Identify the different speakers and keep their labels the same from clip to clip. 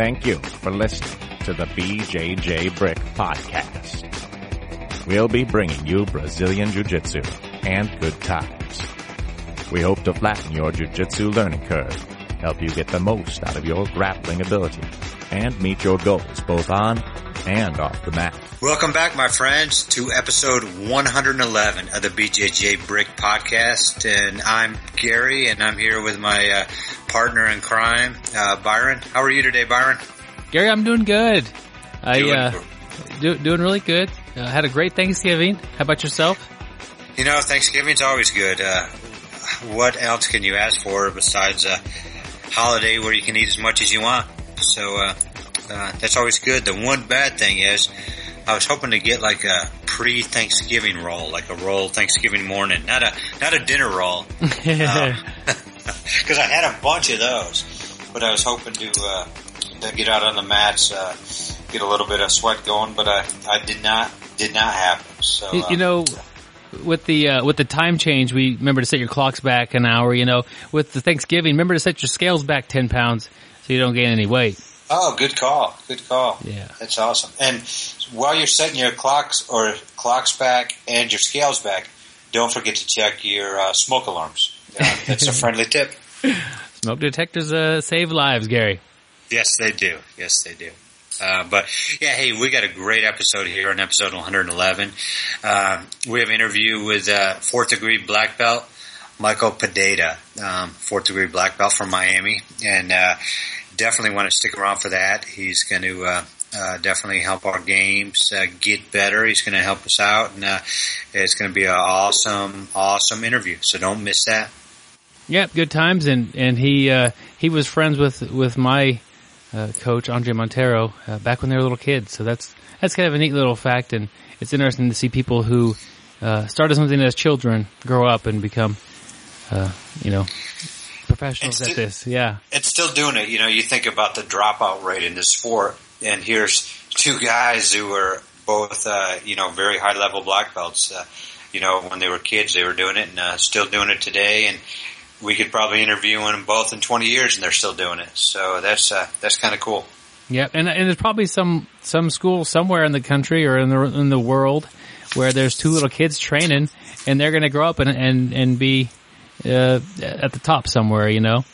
Speaker 1: Thank you for listening to the BJJ Brick Podcast. We'll be bringing you Brazilian Jiu-Jitsu and good times. We hope to flatten your Jiu-Jitsu learning curve, help you get the most out of your grappling ability, and meet your goals both on and off the mat.
Speaker 2: Welcome back, my friends, to episode 111 of the BJJ Brick Podcast. And I'm Gary, and I'm here with my uh, partner in crime, uh, Byron. How are you today, Byron?
Speaker 3: Gary, I'm doing good. I
Speaker 2: Doing
Speaker 3: uh, do, doing really good. Uh, had a great Thanksgiving. How about yourself?
Speaker 2: You know, Thanksgiving's always good. Uh, what else can you ask for besides a holiday where you can eat as much as you want? So uh, uh, that's always good. The one bad thing is, I was hoping to get like a pre-Thanksgiving roll, like a roll Thanksgiving morning, not a not a dinner roll, because I had a bunch of those. But I was hoping to, uh, to get out on the mats, uh, get a little bit of sweat going, but I, I did not did not happen. So
Speaker 3: You-
Speaker 2: uh,
Speaker 3: you know, with the uh, with the time change, we remember to set your clocks back an hour. You know, with the Thanksgiving, remember to set your scales back ten pounds so you don't gain any weight.
Speaker 2: Oh, good call. Good call.
Speaker 3: Yeah.
Speaker 2: That's awesome. And while you're setting your clocks or clocks back and your scales back, don't forget to check your uh, smoke alarms. Uh, that's a friendly tip.
Speaker 3: Smoke detectors uh, save lives, Gary.
Speaker 2: Yes, they do. Yes, they do. Uh, but yeah, hey, we got a great episode here on episode 111. Uh, we have an interview with uh, fourth degree black belt Michael Pereira, um, fourth degree black belt from Miami, and uh, definitely want to stick around for that. He's going to uh, uh, definitely help our games uh, get better. He's going to help us out, and uh, it's going to be an awesome, awesome interview. So don't miss that.
Speaker 3: Yep, good times, and and he uh, he was friends with with my uh, coach Andre Monteiro back when they were little kids. So that's that's kind of a neat little fact, and it's interesting to see people who started something as children grow up and become, you know, professionals
Speaker 2: And
Speaker 3: at
Speaker 2: sti-
Speaker 3: this. Yeah,
Speaker 2: and still doing it. You know, you think about the dropout rate in this sport, and here's two guys who were both, uh, you know, very high level black belts. Uh, you know, when they were kids, they were doing it, and uh, still doing it today. And we could probably interview them both in 20 years, and they're still doing it. So that's uh, that's kind of cool.
Speaker 3: Yeah, and and there's probably some some school somewhere in the country or in the in the world where there's two little kids training, and they're going to grow up and and and be uh, at the top somewhere. You know.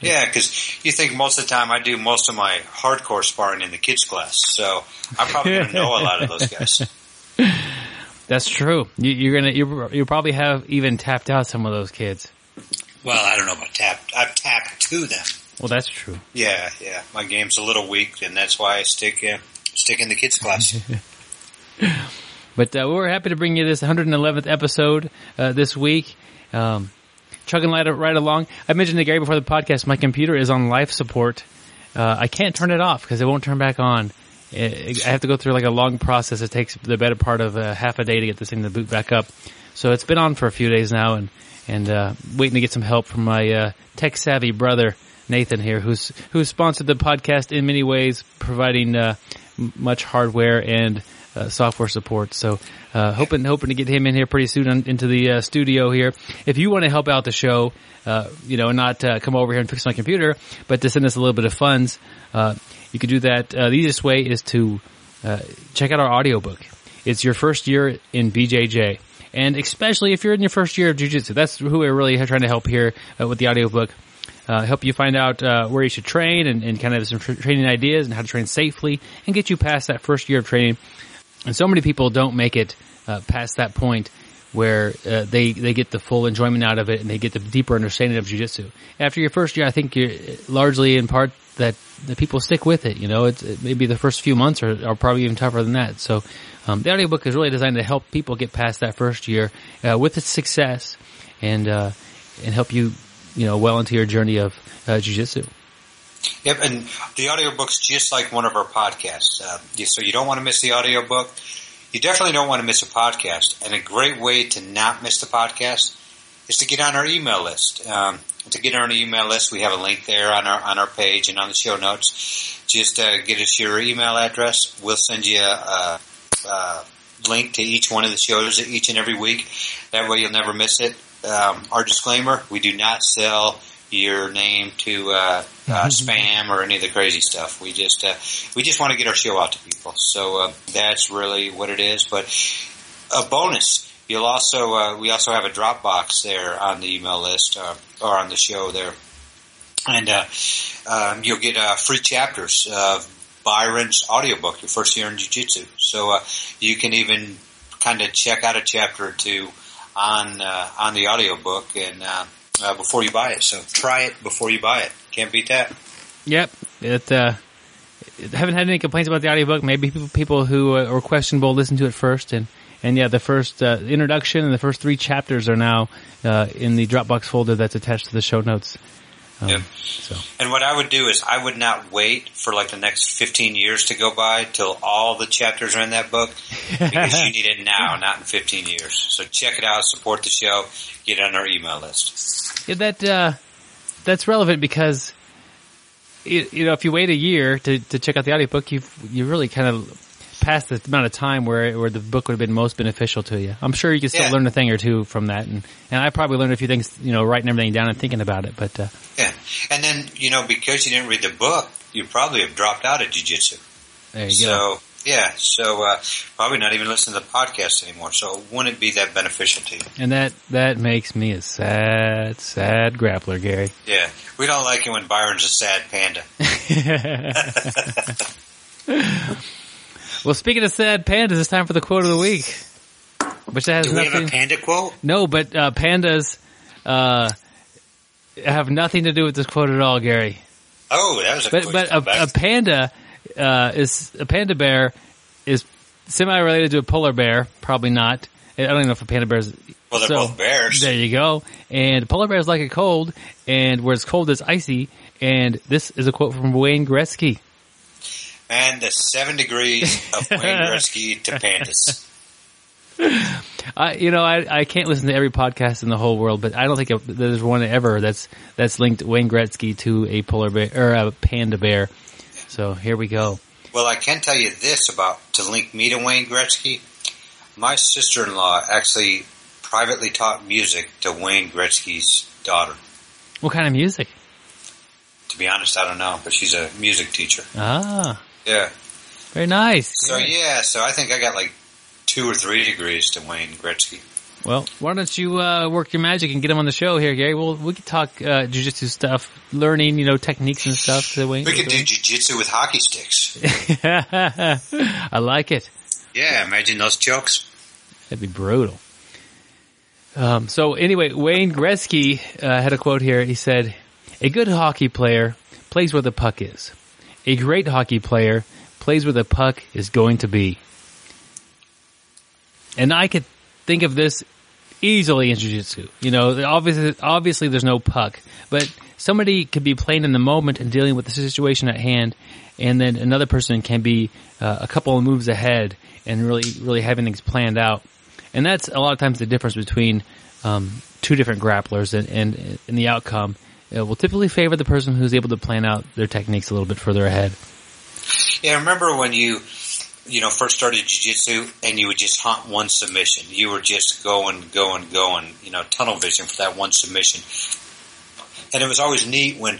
Speaker 2: Yeah, because you think most of the time I do most of my hardcore sparring in the kids class, so I'm probably going to know a lot of those guys.
Speaker 3: That's true. You, you're gonna you you probably have even tapped out some of those kids.
Speaker 2: Well, I don't know about tap. I've tapped to them.
Speaker 3: Well, that's true.
Speaker 2: Yeah, yeah. My game's a little weak, and that's why I stick uh, stick in the kids class.
Speaker 3: But uh, we're happy to bring you this 111th episode uh, this week. Um, chugging right, right along. I mentioned to Gary before the podcast. My computer is on life support. Uh, I can't turn it off because it won't turn back on. I have to go through like a long process. It takes the better part of uh, half a day to get this thing to boot back up. So it's been on for a few days now, and and uh, waiting to get some help from my uh, tech savvy brother Nathan here, who's who's sponsored the podcast in many ways, providing uh, much hardware and uh, software support. So uh, hoping hoping to get him in here pretty soon on, into the uh, studio here. If you want to help out the show, uh, you know, not come over here and fix my computer, but to send us a little bit of funds, you could do that. The easiest way is to check out our audiobook. It's your first year in BJJ. And especially if you're in your first year of Jiu-Jitsu, that's who we're really trying to help here uh, with the audiobook. Uh, help you find out uh, where you should train and, and kind of some tr- training ideas and how to train safely and get you past that first year of training. And so many people don't make it uh, past that point where uh, they they get the full enjoyment out of it and they get the deeper understanding of jujitsu. After your first year, I think you're largely in part that the people stick with it. You know, it's it, maybe the first few months are, are probably even tougher than that. So um, the audiobook is really designed to help people get past that first year uh, with its success and uh, and help you you know well into your journey of uh, jujitsu.
Speaker 2: Yep, and the audiobook's just like one of our podcasts. Uh, so you don't want to miss the audiobook. You definitely don't want to miss a podcast. And a great way to not miss the podcast is to get on our email list. Um, to get on our email list, we have a link there on our on our page and on the show notes. Just uh, get us your email address. We'll send you a, a link to each one of the shows each and every week. That way, you'll never miss it. Um, our disclaimer: we do not sell your name to uh, uh, spam or any of the crazy stuff. We just uh, we just want to get our show out to people. So uh, that's really what it is. But a bonus, you'll also uh, we also have a Dropbox there on the email list uh, or on the show there, and uh, um, you'll get uh, free chapters of Byron's audiobook, your first year in Jiu-Jitsu. So uh, you can even kind of check out a chapter or two on uh, on the audiobook and uh, before you buy it. So try it before you buy it. Can't beat that.
Speaker 3: Yep. It, uh, haven't had any complaints about the audiobook. Maybe people, people who uh, are questionable listen to it first and, and yeah, the first uh, introduction and the first three chapters are now uh, in the Dropbox folder that's attached to the show notes. Um,
Speaker 2: Yep.
Speaker 3: So
Speaker 2: And what I would do is I would not wait for like the next 15 years to go by till all the chapters are in that book because you need it now, not in 15 years. So check it out, support the show, get on our email list.
Speaker 3: yeah, that uh, that's relevant because you, you know if you wait a year to, to check out the audiobook, you've you really kind of passed the amount of time where where the book would have been most beneficial to you. I'm sure you can still
Speaker 2: Yeah.
Speaker 3: learn a thing or two from that, and and I probably learned a few things, you know, writing everything down and thinking about it. But uh,
Speaker 2: Yeah. And then, you know, because you didn't read the book, you probably have dropped out of jiu-jitsu.
Speaker 3: there you go.
Speaker 2: Yeah, so uh, probably not even listen to the podcast anymore. So it wouldn't be that beneficial to you.
Speaker 3: And that that makes me a sad, sad grappler, Gary.
Speaker 2: Yeah. We don't like it when Byron's a sad panda.
Speaker 3: well, speaking of sad pandas, it's time for the quote of the week. Which has
Speaker 2: Do we
Speaker 3: nothing.
Speaker 2: have a panda quote?
Speaker 3: no, but uh, pandas uh, have nothing to do with this quote at all, Gary.
Speaker 2: Oh, that was a
Speaker 3: But but a, a panda uh, is a panda bear is semi related to a polar bear. Probably not. I don't even know if a panda bear is.
Speaker 2: Well, they're
Speaker 3: so,
Speaker 2: both bears.
Speaker 3: There you go. And polar bears like it cold, and where it's cold is icy. And this is a quote from Wayne Gretzky.
Speaker 2: And the seven degrees of Wayne Gretzky to pandas.
Speaker 3: I, you know, I, I can't listen to every podcast in the whole world, but I don't think there's one ever that's that's linked Wayne Gretzky to a polar bear or a panda bear. So here we go.
Speaker 2: Well, I can tell you this about to link me to Wayne Gretzky. My sister-in-law actually privately taught music to Wayne Gretzky's daughter.
Speaker 3: What kind of music?
Speaker 2: To be honest, I don't know, but she's a music teacher.
Speaker 3: Ah,
Speaker 2: Yeah.
Speaker 3: very nice.
Speaker 2: So
Speaker 3: Great.
Speaker 2: yeah, so I think I got like two or three degrees to Wayne Gretzky.
Speaker 3: Well, why don't you uh, work your magic and get him on the show here, Gary? Well, we could talk uh, jujitsu stuff, learning, you know, techniques and stuff. To Wayne.
Speaker 2: We could do jujitsu with hockey sticks.
Speaker 3: I like it.
Speaker 2: Yeah, imagine those jokes.
Speaker 3: That'd be brutal. Um, so anyway, Wayne Gretzky uh, had a quote here. He said, "A good hockey player plays where the puck is. A great hockey player plays where the puck is going to be." And I could think of this easily in jiu-jitsu. You know, obviously, obviously there's no puck, but somebody could be playing in the moment and dealing with the situation at hand, and then another person can be uh, a couple of moves ahead and really, really having things planned out. And that's a lot of times the difference between um, two different grapplers, and, and, and the outcome uh, will typically favor the person who's able to plan out their techniques a little bit further ahead.
Speaker 2: Yeah, I remember when you, you know, first started jiu-jitsu and you would just hunt one submission. You were just going, going, going, you know, tunnel vision for that one submission. And it was always neat when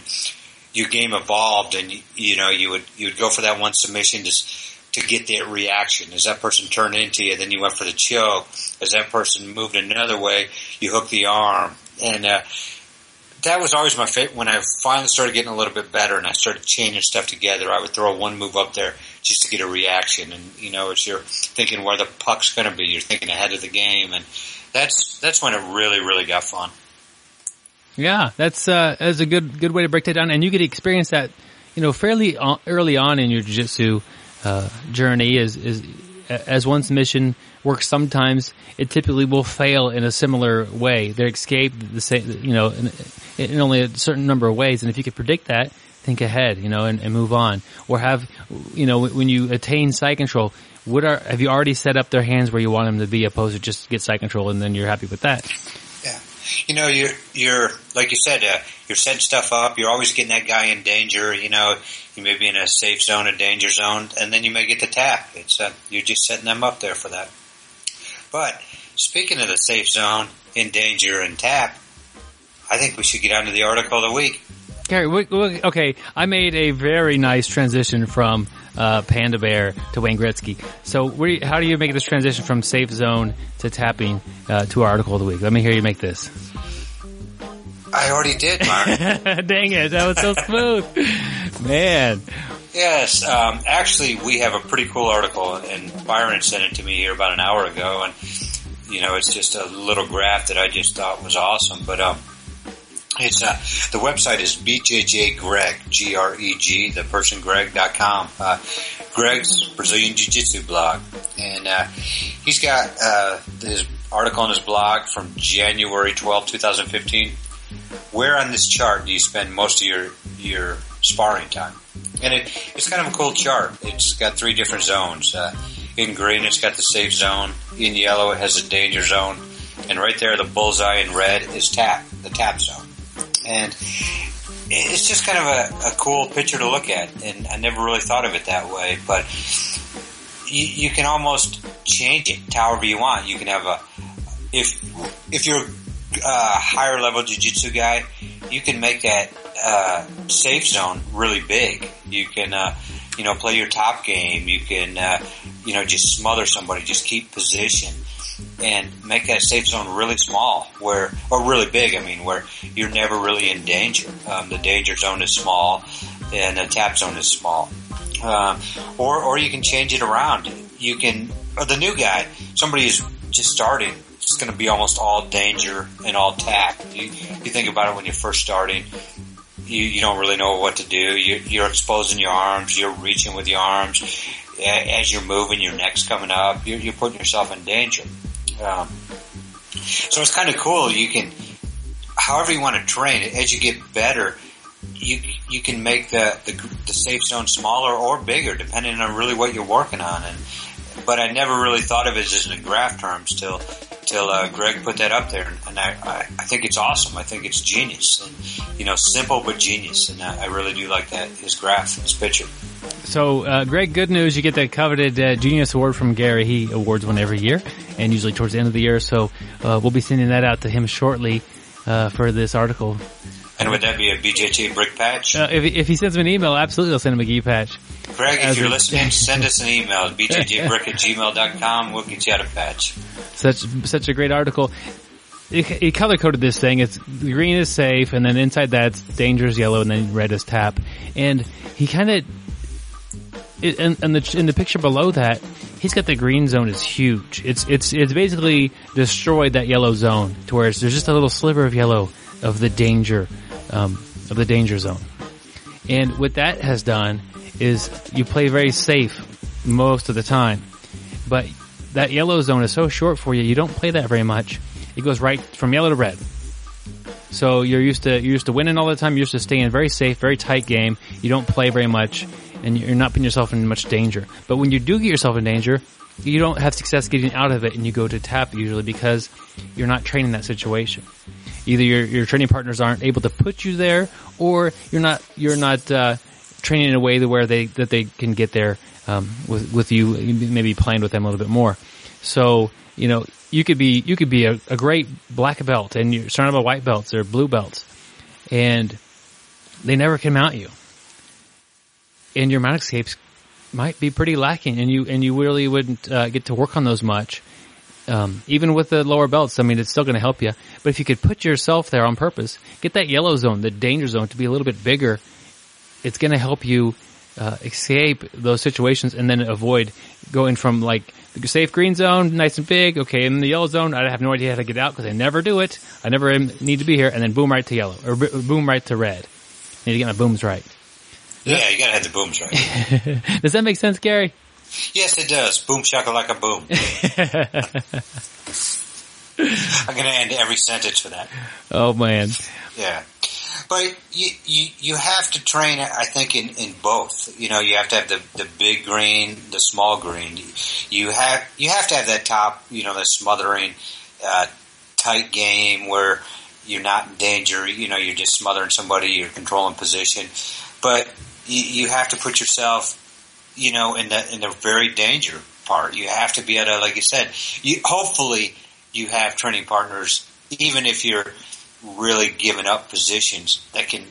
Speaker 2: your game evolved and, you, you know, you would, you would go for that one submission just to get that reaction. As that person turned into you, then you went for the choke. As that person moved another way, you hooked the arm. And, uh, that was always my favorite. When I finally started getting a little bit better and I started changing stuff together, I would throw one move up there just to get a reaction. And you know, as you're thinking where the puck's going to be, you're thinking ahead of the game, and that's that's when it really, really got fun.
Speaker 3: Yeah, that's uh, that's a good good way to break that down, and you get to experience that, you know, fairly early on in your jiu-jitsu uh, journey. Is is as one's mission works, sometimes it typically will fail in a similar way. They escape the same, you know, in, in only a certain number of ways, and if you could predict that, think ahead, you know, and, and move on, or have, you know, when you attain side control. What are have you already set up their hands where you want them to be, opposed to just get side control and then you're happy with that?
Speaker 2: Yeah, you know, you're you're like you said, uh, you're setting stuff up. You're always getting that guy in danger. You know, you may be in a safe zone, a danger zone, and then you may get the tap. It's uh, you're just setting them up there for that. But speaking of the safe zone, in danger, and tap, I think we should get on to the article of the week.
Speaker 3: Gary, okay, I made a very nice transition from uh, Panda Bear to Wayne Gretzky. So, where, how do you make this transition from safe zone to tapping uh, to our article of the week? Let me hear you make this.
Speaker 2: I already did, Mark.
Speaker 3: Dang it, that was so smooth. Man.
Speaker 2: Yes, um, actually, we have a pretty cool article, and Byron sent it to me here about an hour ago, and you know, it's just a little graph that I just thought was awesome. But um, it's uh, the website is BJJ Greg G R E G the person Greg.com. Uh, Greg's Brazilian Jiu Jitsu blog, and uh, he's got uh, his article on his blog from January 12, 2015. Where on this chart do you spend most of your your sparring time? And it, it's kind of a cool chart. It's got three different zones. Uh, in green, it's got the safe zone. In yellow, it has the danger zone. And right there, the bullseye in red is tap, the tap zone. And it's just kind of a, a cool picture to look at. And I never really thought of it that way, but you, you can almost change it however you want. You can have a, if, if you're a higher level jiu-jitsu guy, you can make that uh, safe zone really big. You can, uh, you know, play your top game. You can, uh, you know, just smother somebody, just keep position and make that safe zone really small where, or really big, I mean, where you're never really in danger. Um, the danger zone is small and the tap zone is small. Um, or, or you can change it around. You can, or the new guy, somebody who's just starting, it's going to be almost all danger and all tap. You, you think about it when you're first starting, you, you don't really know what to do. You, you're exposing your arms, you're reaching with your arms. As you're moving, your neck's coming up. You're, you're putting yourself in danger. Um, so it's kind of cool. You can, however you want to train as you get better, you you can make the, the the safe zone smaller or bigger depending on really what you're working on. And but I never really thought of it as in a graph terms till till uh, Greg put that up there, and I, I I think it's awesome. I think it's genius, and you know, simple but genius, and I, I really do like that his graph, his picture.
Speaker 3: So, uh, Greg, good news. You get that coveted uh, Genius Award from Gary. He awards one every year, and usually towards the end of the year. So, uh, we'll be sending that out to him shortly uh, for this article.
Speaker 2: And would that be a BJJ brick patch?
Speaker 3: Uh, if, if he sends me an email, absolutely, I'll send him a gi patch.
Speaker 2: Greg, if you're listening, send us an email, at bjjbrick at gmail.com. We'll get you out a patch.
Speaker 3: Such such a great article. He, color coded this thing. It's green is safe, and then inside that it's danger is yellow, and then red is tap. And he kind of, in, in the in the picture below that, he's got the green zone is huge. It's it's it's basically destroyed that yellow zone to where it's, there's just a little sliver of yellow of the danger um, of the danger zone. And what that has done is you play very safe most of the time, but that yellow zone is so short for you, you don't play that very much. It goes right from yellow to red. So you're used to you're used to winning all the time. You're used to staying very safe, very tight game. You don't play very much, and you're not putting yourself in much danger. But when you do get yourself in danger, you don't have success getting out of it, and you go to tap usually because you're not training that situation. Either your your training partners aren't able to put you there, or you're not you're not uh, training in a way that where they that they can get there um, with with you, maybe playing with them a little bit more. So you know you could be you could be a, a great black belt and you're surrounded by white belts or blue belts, and they never can mount you. And your mount escapes might be pretty lacking, and you and you really wouldn't uh, get to work on those much. Um, even with the lower belts, I mean, it's still going to help you. But if you could put yourself there on purpose, get that yellow zone, the danger zone, to be a little bit bigger, it's going to help you uh, escape those situations and then avoid going from like the safe green zone, nice and big. Okay, in the yellow zone, I have no idea how to get out because I never do it. I never need to be here, and then boom right to yellow or boom right to red. Need to get my booms right.
Speaker 2: Yeah, you gotta have the booms right.
Speaker 3: Does that make sense, Gary?
Speaker 2: yes, it does. Boom shakalaka boom. I'm gonna end every sentence with that.
Speaker 3: Oh man,
Speaker 2: Yeah. But you, you, you have to train, I think, in, in both. You know, you have to have the, the big green, the small green. You have, you have to have that top, you know, the smothering, uh, tight game where you're not in danger. You know, you're just smothering somebody, you're controlling position. But you, you have to put yourself, you know, in the, in the very danger part. You have to be able to, like you said, you, hopefully you have training partners, even if you're, really giving up positions that can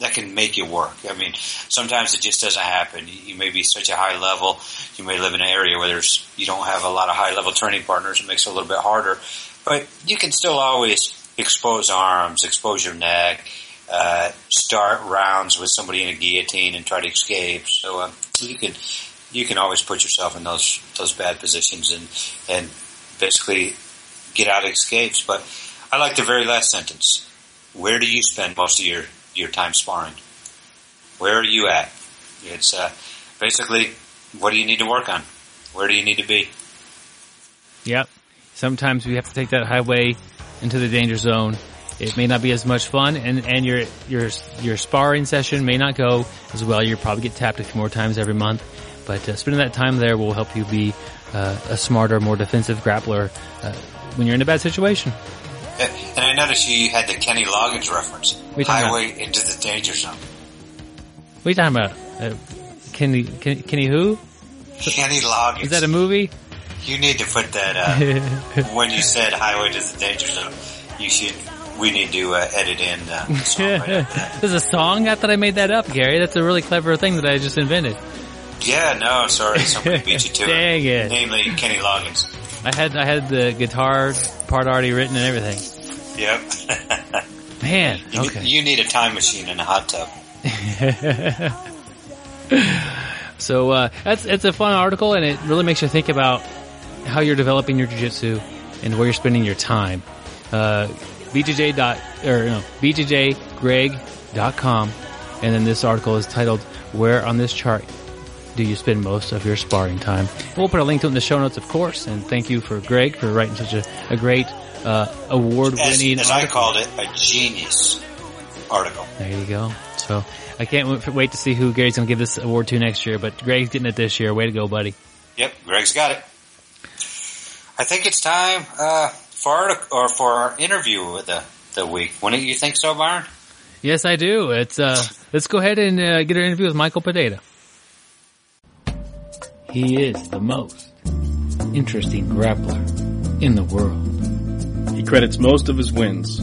Speaker 2: that can make you work. I mean, sometimes it just doesn't happen. You may be such a high level. You may live in an area where there's you don't have a lot of high level training partners. It makes it a little bit harder, but you can still always expose arms, expose your neck, uh, start rounds with somebody in a guillotine and try to escape. So um, you can you can always put yourself in those those bad positions and and basically get out of escapes. But I like the very last sentence. Where do you spend most of your your time sparring? Where are you at? It's uh, basically what do you need to work on? Where do you need to be?
Speaker 3: Yep. Sometimes we have to take that highway into the danger zone. It may not be as much fun, and, and your your your sparring session may not go as well. You'll probably get tapped a few more times every month, but uh, spending that time there will help you be uh, a smarter, more defensive grappler uh, when you're in a bad situation.
Speaker 2: And I noticed you had the Kenny Loggins reference. Highway about? into the danger zone.
Speaker 3: What are you talking about? Uh, Kenny, Kenny, Kenny who?
Speaker 2: Kenny Loggins.
Speaker 3: Is that a movie?
Speaker 2: You need to put that, uh, when you said highway to the danger zone, you should, we need to uh, edit in uh, right
Speaker 3: There's a song? I thought I made that up, Gary. That's a really clever thing that I just invented.
Speaker 2: Yeah, no, sorry, somebody beat you to
Speaker 3: Dang it. it.
Speaker 2: Namely, Kenny Loggins.
Speaker 3: I had I had the guitar part already written and everything.
Speaker 2: Yep.
Speaker 3: Man,
Speaker 2: you,
Speaker 3: okay.
Speaker 2: You need a time machine and a hot tub.
Speaker 3: so uh, that's it's a fun article, and it really makes you think about how you're developing your jiu-jitsu and where you're spending your time. Uh, BJJ dot or no BJJGreg.com, and then this article is titled "Where on this chart do you spend most of your sparring time? we'll put a link to it in the show notes, of course. And thank you for Greg for writing such a, a great uh, award-winning.
Speaker 2: As, as I called it, a genius article.
Speaker 3: There you go. So I can't wait to see who Gary's going to give this award to next year. But Greg's getting it this year. Way to go, buddy.
Speaker 2: Yep, Greg's got it. I think it's time uh, for our or for our interview with the the week. Wouldn't you think so, Byron?
Speaker 3: Yes, I do. It's uh, let's go ahead and uh, get our interview with Michael Pereira. He is the most interesting grappler in the world.
Speaker 4: He credits most of his wins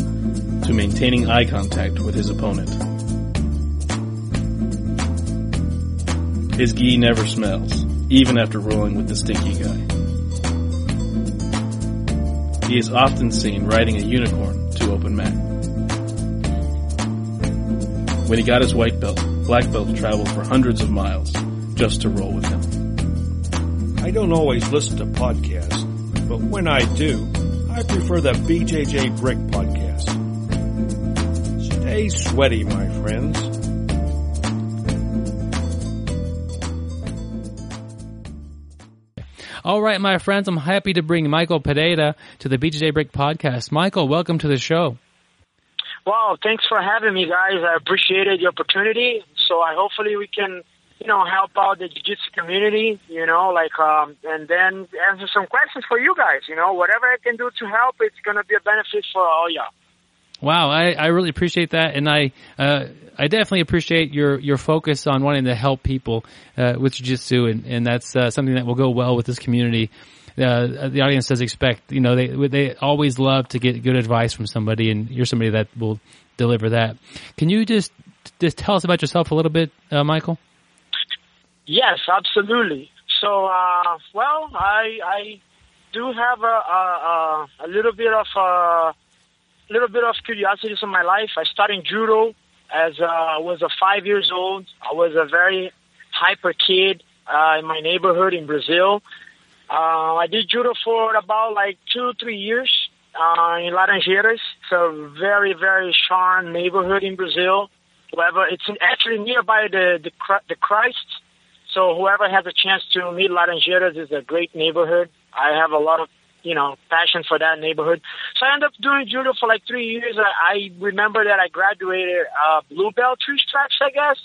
Speaker 4: to maintaining eye contact with his opponent. His gi never smells, even after rolling with the stinky guy. He is often seen riding a unicorn to open mat. When he got his white belt, black belts traveled for hundreds of miles just to roll with him.
Speaker 5: I don't always listen to podcasts, but when I do, I prefer the BJJ Brick podcast. Stay sweaty, my friends.
Speaker 3: All right, my friends, I'm happy to bring Michael Pereira to the BJJ Brick podcast. Michael, welcome to the show.
Speaker 6: Wow, thanks for having me, guys. I appreciated the opportunity. So I hopefully we can you know, help out the jiu-jitsu community, you know, like, um, and then answer some questions for you guys, you know, whatever I can do to help, it's going to be a benefit for all y'all.
Speaker 3: Wow, I, I really appreciate that, and I uh, I definitely appreciate your your focus on wanting to help people uh, with jiu-jitsu, and, and that's uh, something that will go well with this community. Uh, the audience does expect, you know, they they always love to get good advice from somebody, and you're somebody that will deliver that. Can you just just tell us about yourself a little bit, uh, Michael?
Speaker 6: Yes, absolutely. So, uh, well, I I do have a a, a little bit of a uh, little bit of curiosity in my life. I started judo as uh, I was a five years old. I was a very hyper kid uh, in my neighborhood in Brazil. Uh, I did judo for about like two three years uh, in Laranjeiras. It's a very very charming neighborhood in Brazil. However, it's actually nearby the the, the Christ so whoever has a chance to meet Laranjeiras is a great neighborhood. I have a lot of, you know, passion for that neighborhood. So I ended up doing judo for like three years. I, I remember that I graduated uh, blue belt three stripes, I guess.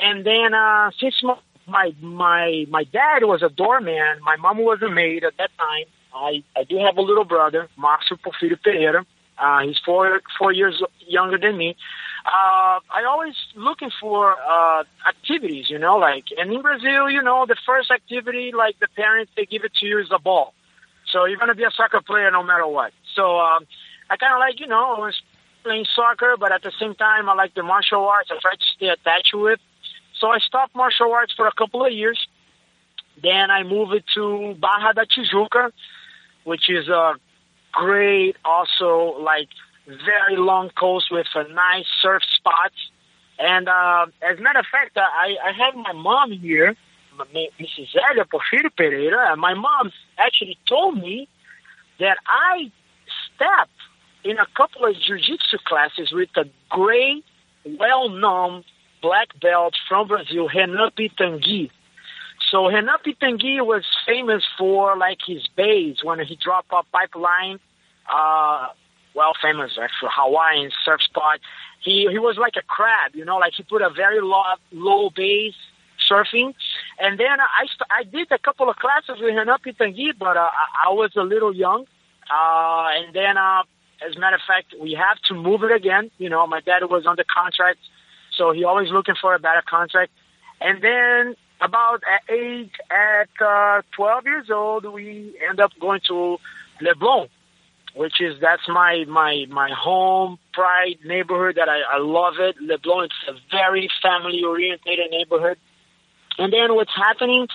Speaker 6: And then uh, since my, my my my dad was a doorman, my mom was a maid at that time. I I do have a little brother, Marcio Porfirio Pereira. Uh, he's four four years younger than me uh, I always looking for uh, activities, you know, like, and in Brazil, you know, the first activity, like the parents, they give it to you is a ball. So you're going to be a soccer player no matter what. So um, I kind of like, you know, I was playing soccer, but at the same time, I like the martial arts. I try to stay attached with. So I stopped martial arts for a couple of years. Then I moved to Barra da Tijuca, which is a great, also like very long coast with a nice surf spot. And uh, as a matter of fact, I, I have my mom here, Mrs. Zélia Porfírio Pereira. My mom actually told me that I stepped in a couple of jiu-jitsu classes with a great, well-known black belt from Brazil, Renan Pitangui. So Renan Pitangui was famous for like his bays when he dropped a pipeline, uh, well famous for Hawaiian surf spot. He he was like a crab, you know, like he put a very low low base surfing. And then I st- I did a couple of classes with Renan Pitangui, but uh, I, I was a little young. Uh, and then, uh, as a matter of fact, we have to move it again. You know, my dad was under contract, so he always looking for a better contract. And then about at age at uh, 12 years old, we end up going to Leblon, which is that's my my my home pride neighborhood that I, I love it. Leblon, it's a very family oriented neighborhood. And then what's happening?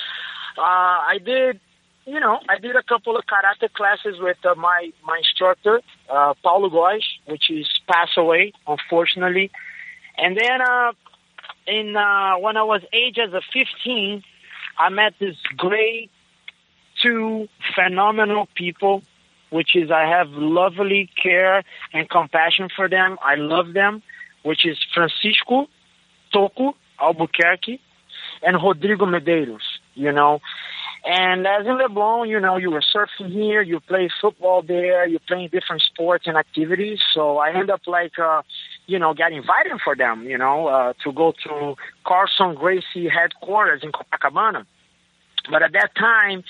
Speaker 6: Uh, I did, you know, I did a couple of karate classes with uh, my my instructor, uh, Paulo Góes, which is passed away unfortunately. And then uh, in uh, when I was age as a 15, I met this great two phenomenal people, which is I have lovely care and compassion for them. I love them, which is Francisco Toco Albuquerque and Rodrigo Medeiros, you know. And as in Leblon, you know, you were surfing here, you play football there, you playing different sports and activities. So I end up like, uh, you know, get invited for them, you know, uh, to go to Carlson Gracie headquarters in Copacabana. But at that time,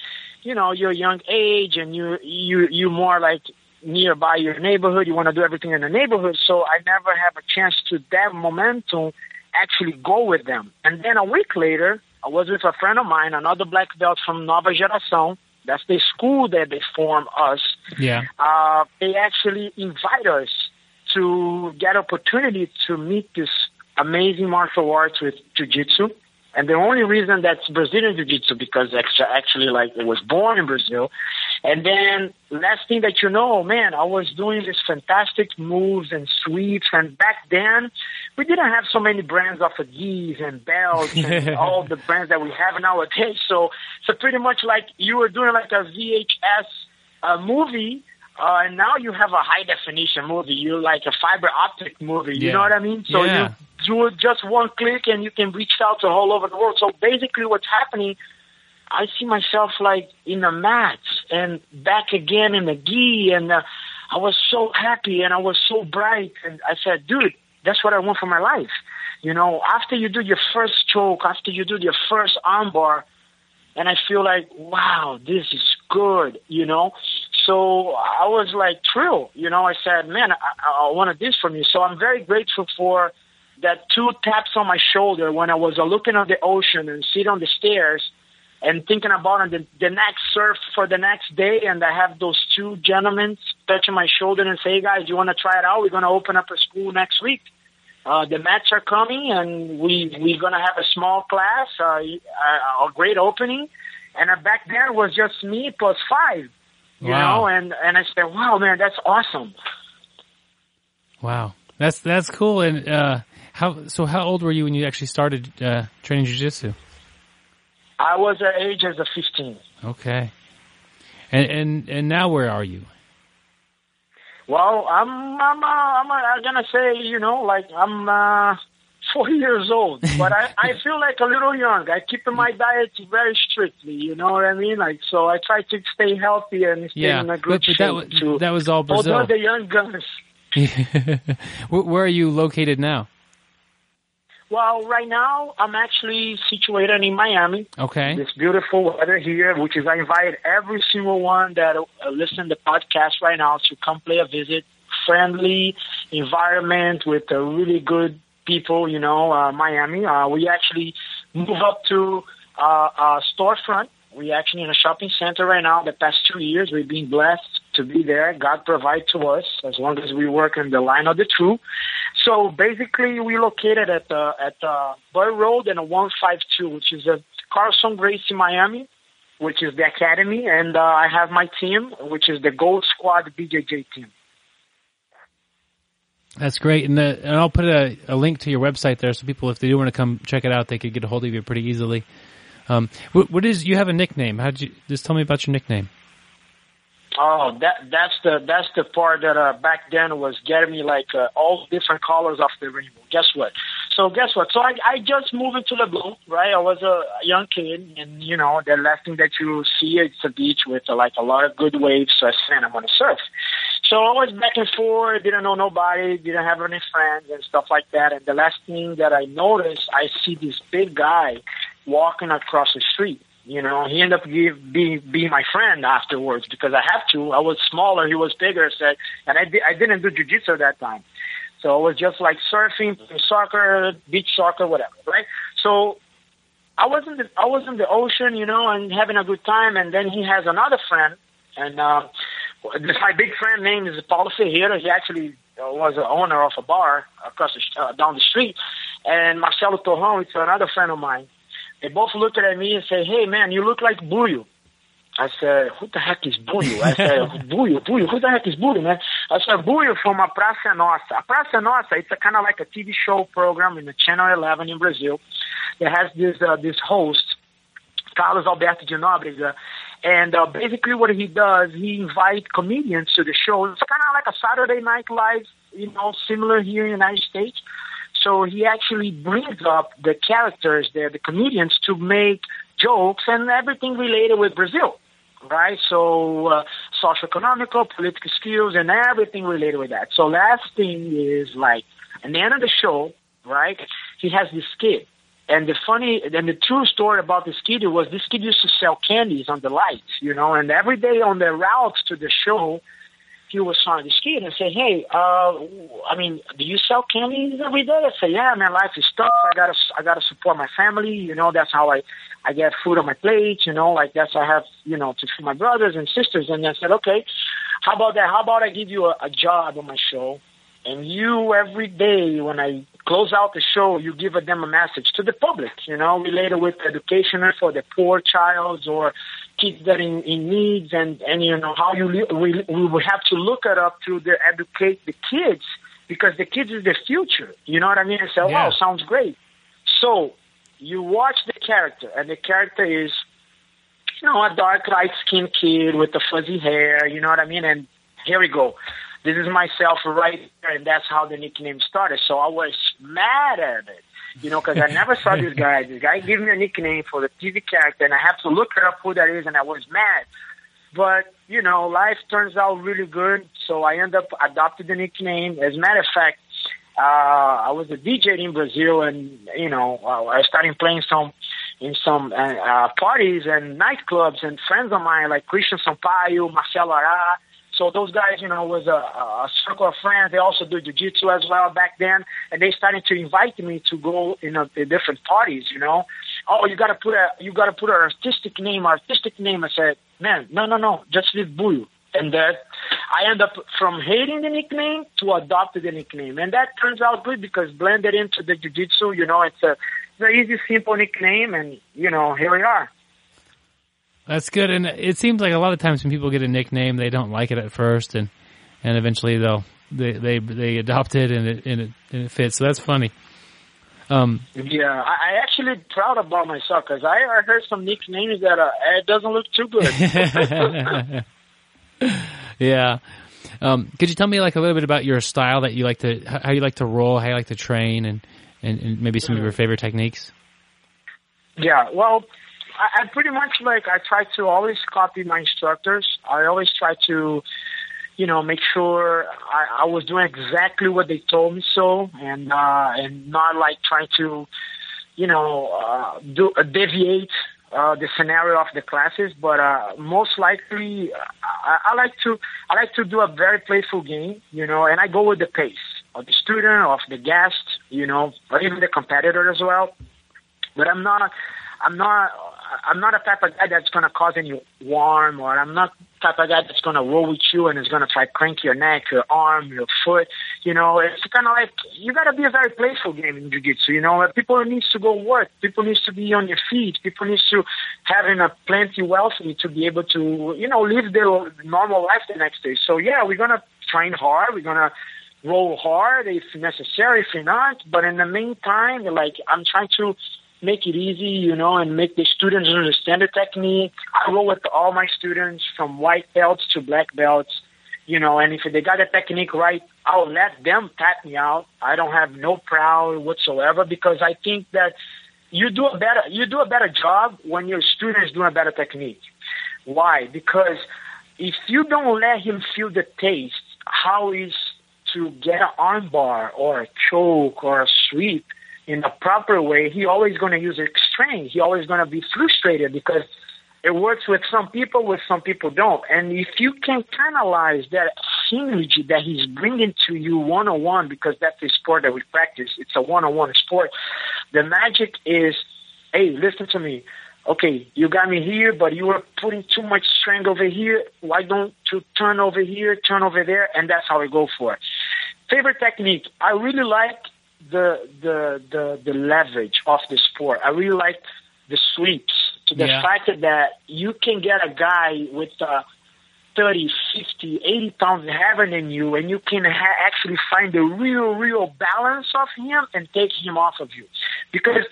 Speaker 6: you know, you're young age and you, you, you more like nearby your neighborhood. You want to do everything in the neighborhood. So I never have a chance to that momentum actually go with them. And then a week later, I was with a friend of mine, another black belt from Nova Geração. That's the school that they form us.
Speaker 3: Yeah.
Speaker 6: Uh, they actually invite us to get opportunity to meet this amazing martial arts with jiu-jitsu. And the only reason that's Brazilian Jiu-Jitsu because actually like it was born in Brazil. And then last thing that you know, man, I was doing these fantastic moves and sweeps. And back then we didn't have so many brands of gis and belts and all the brands that we have nowadays. So, so pretty much like you were doing like a VHS uh, movie uh, and now you have a high definition movie. You like a fiber optic movie. You
Speaker 3: Yeah.
Speaker 6: know what I mean? So
Speaker 3: Yeah.
Speaker 6: you do just one click and you can reach out to all over the world. So basically, what's happening? I see myself like in the mats and back again in the gi, and uh, I was so happy and I was so bright. And I said, dude, that's what I want for my life. You know, after you do your first choke, after you do your first armbar, and I feel like, wow, this is good, you know. So I was like thrilled, you know. I said, man, I, I wanted this from you. So I'm very grateful for that two taps on my shoulder when I was uh, looking at the ocean and sitting on the stairs and thinking about the, the next surf for the next day. And I have those two gentlemen touching my shoulder and say, hey guys, you want to try it out? We're going to open up a school next week. Uh, the mats are coming and we, we're going to have a small class, uh, a, a great opening. And uh, back then it was just me plus five, you
Speaker 3: Wow.
Speaker 6: know, and, and I said, wow, man, that's awesome.
Speaker 3: Wow. That's that's cool. And uh, how so? How old were you when you actually started uh, training jujitsu?
Speaker 6: I was at age as a 15.
Speaker 3: Okay. And and and now where are you?
Speaker 6: Well, I'm, I'm, uh, I'm, uh, I'm gonna say, you know, like I'm, uh, 40 years old, but I, I feel like a little young. I keep my diet very strictly, you know what I mean? Like, so I try to stay healthy and stay
Speaker 3: Yeah,
Speaker 6: in a good
Speaker 3: but
Speaker 6: shape
Speaker 3: that was
Speaker 6: to
Speaker 3: that was all
Speaker 6: although
Speaker 3: Brazil.
Speaker 6: the young guns.
Speaker 3: where, where are you located now?
Speaker 6: Well, right now I'm actually situated in Miami.
Speaker 3: Okay.
Speaker 6: This beautiful weather here, which is I invite every single one that uh, listen to the podcast right now to come play a visit. Friendly environment with a really good people, you know, uh, Miami. Uh, we actually move up to uh, uh, storefront. We actually in a shopping center right now. The past two years, we've been blessed to be there. God provide to us as long as we work in the line of the truth. So basically, we located at uh, at uh, Bird Road and a 152, which is a Carlson Gracie Miami, which is the academy, and uh, I have my team, which is the Ghost Squad BJJ team.
Speaker 3: That's great, and, the, and I'll put a, a, link to your website there, so people, if they do want to come check it out, they could get a hold of you pretty easily. Um, what, what is you have a nickname? How did you just tell me about your nickname?
Speaker 6: Oh, that that's the that's the part that uh, back then was getting me like uh, all different colors of the rainbow. Guess what? So guess what? So I I just moved into the blue, right? I was a young kid, and you know the last thing that you see it's a beach with uh, like a lot of good waves. So I said I'm gonna surf. So I was back and forth, didn't know nobody, didn't have any friends and stuff like that. And the last thing that I noticed, I see this big guy walking across the street you know, he ended up give, being being my friend afterwards because I have to. I was smaller, he was bigger, said, and I di- I didn't do jujitsu at that time, so it was just like surfing, soccer, beach soccer, whatever, right? So I was in the I was in the ocean, you know, and having a good time, and then he has another friend, and uh, my big friend name is Paulo Ferreira. He actually uh, was the owner of a bar across the, uh, down the street, and Marcelo Torrão, it's another friend of mine they both looked at me and say, "Hey, man, you look like Buiu." I said, "Who the heck is Buiu?" I said, "Buiu, Buiu. Who the heck is Buiu, man?" I said, "Buiu from a Praça Nossa. A Praça Nossa, it's a kind of like a TV show program in the Channel 11 in Brazil. It has this uh, this host, Carlos Alberto de Nóbrega, and uh, basically what he does, he invites comedians to the show. It's kind of like a Saturday Night Live, you know, similar here in the United States." So he actually brings up the characters there, the comedians, to make jokes and everything related with Brazil, right? So uh, socio-economical, political skills, and everything related with that. So last thing is like, at the end of the show, right? He has this kid. And the funny, and the true story about this kid was this kid used to sell candies on the lights, you know, and every day on the routes to the show, he was trying to ski and say, "Hey, uh, I mean, do you sell candies every day?" I say, "Yeah, man, life is tough. I gotta, I gotta support my family. You know, that's how I, I get food on my plate. You know, like that's I have, you know, to feed my brothers and sisters." And I said, "Okay, how about that? How about I give you a, a job on my show, and you every day when I close out the show, you give them a message to the public, you know, related with education for the poor child or kids that in, in needs and, and, you know, how you, we, we have to look it up to the, educate the kids because the kids is the future. You know what I mean? I say, oh, yeah. wow, sounds great. So you watch the character and the character is, you know, a dark light skinned kid with the fuzzy hair, you know what I mean? And here we go this is myself right there, and that's how the nickname started. So I was mad at it, you know, because I never saw this guy. This guy gave me a nickname for the TV character, and I have to look it up who that is, and I was mad. But you know, life turns out really good, so I end up adopting the nickname. As a matter of fact, uh, I was a DJ in Brazil, and you know, uh, I started playing some in some uh, uh, parties and nightclubs, and friends of mine like Christian Sampaio, Marcelo Ara, so those guys, you know, was a, a circle of friends. They also do jiu-jitsu as well back then, and they started to invite me to go in uh, a, a different parties. You know, oh, you got to put a you got to put an artistic name, artistic name. I said, man, no, no, no, just leave Buiu. And that I end up from hating the nickname to adopting the nickname, and that turns out good because blended into the jiu-jitsu, you know, it's a it's very easy, simple nickname, and you know, here we are.
Speaker 3: That's good, and it seems like a lot of times when people get a nickname, they don't like it at first, and and eventually they'll they they they adopt it and it and it, and it fits. So that's funny. Um,
Speaker 6: yeah, I, I actually proud about myself because I, I heard some nicknames that uh, it doesn't look too good.
Speaker 3: yeah. Um, could you tell me like a little bit about your style that you like to, how you like to roll, how you like to train, and and, and maybe some of your favorite techniques?
Speaker 6: Yeah, well, I, I pretty much like I try to always copy my instructors. I always try to, you know, make sure I, I was doing exactly what they told me so, and uh, and not like trying to, you know, uh, do uh, deviate uh, the scenario of the classes, but uh, most likely I, I like to I like to do a very playful game, you know, and I go with the pace of the student, of the guest, you know, or even the competitor as well. But I'm not I'm not I'm not a type of guy that's gonna cause any harm, or I'm not type of guy that's gonna roll with you and is gonna try crank your neck, your arm, your foot. You know, it's kind of like you gotta be a very playful game in jiu-jitsu. You know, people needs to go work. People needs to be on your feet. People needs to having a plenty wealthy to be able to, you know, live their normal life the next day. So yeah, we're gonna train hard. We're gonna roll hard if necessary, if not. But in the meantime, like I'm trying to make it easy, you know, and make the students understand the technique. I with all my students from white belts to black belts, you know, and if they got the technique right, I'll let them tap me out. I don't have no proud whatsoever because I think that you do a better you do a better job when your students do a better technique. Why? Because if you don't let him feel the taste, how is to get an armbar or a choke or a sweep in the proper way, he always going to use strength. He always going to be frustrated because it works with some people, with some people don't. And if you can canalize that synergy that he's bringing to you one on one, because that's the sport that we practice, it's a one on one sport. The magic is, hey, listen to me. Okay, you got me here, but you were putting too much strength over here. Why don't you turn over here, turn over there? And that's how we go for it. Favorite technique. I really like the the the the leverage of the sport. I really like the sweeps to the
Speaker 3: Yeah.
Speaker 6: fact that you can get a guy with uh, 30, 50, 80 pounds heavier than you, and you can ha- actually find the real, real balance of him and take him off of you. Because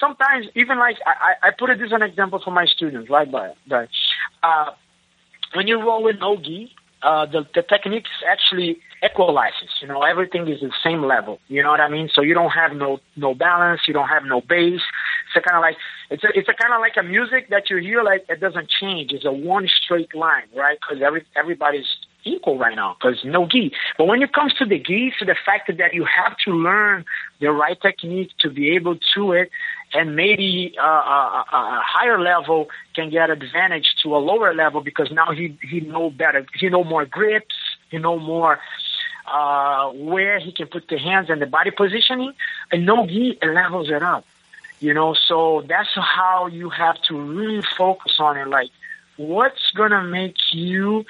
Speaker 6: sometimes, even like, I, I put it as an example for my students, right, but, but uh, when you roll with no gi, uh, the, the techniques actually equalizes. You know, everything is the same level. You know what I mean? So you don't have no no balance. You don't have no bass. It's kind of like it's a, it's a kind of like a music that you hear like it doesn't change. It's a one straight line, right? Because every everybody's equal right now because no gi. But when it comes to the gi, to the fact that you have to learn the right technique to be able to it, and maybe uh, a, a a higher level can get advantage to a lower level because now he he know better. He know more grips. He know more uh, where he can put the hands and the body positioning. And no gi levels it up. You know, so that's how you have to really focus on it. Like, what's gonna make you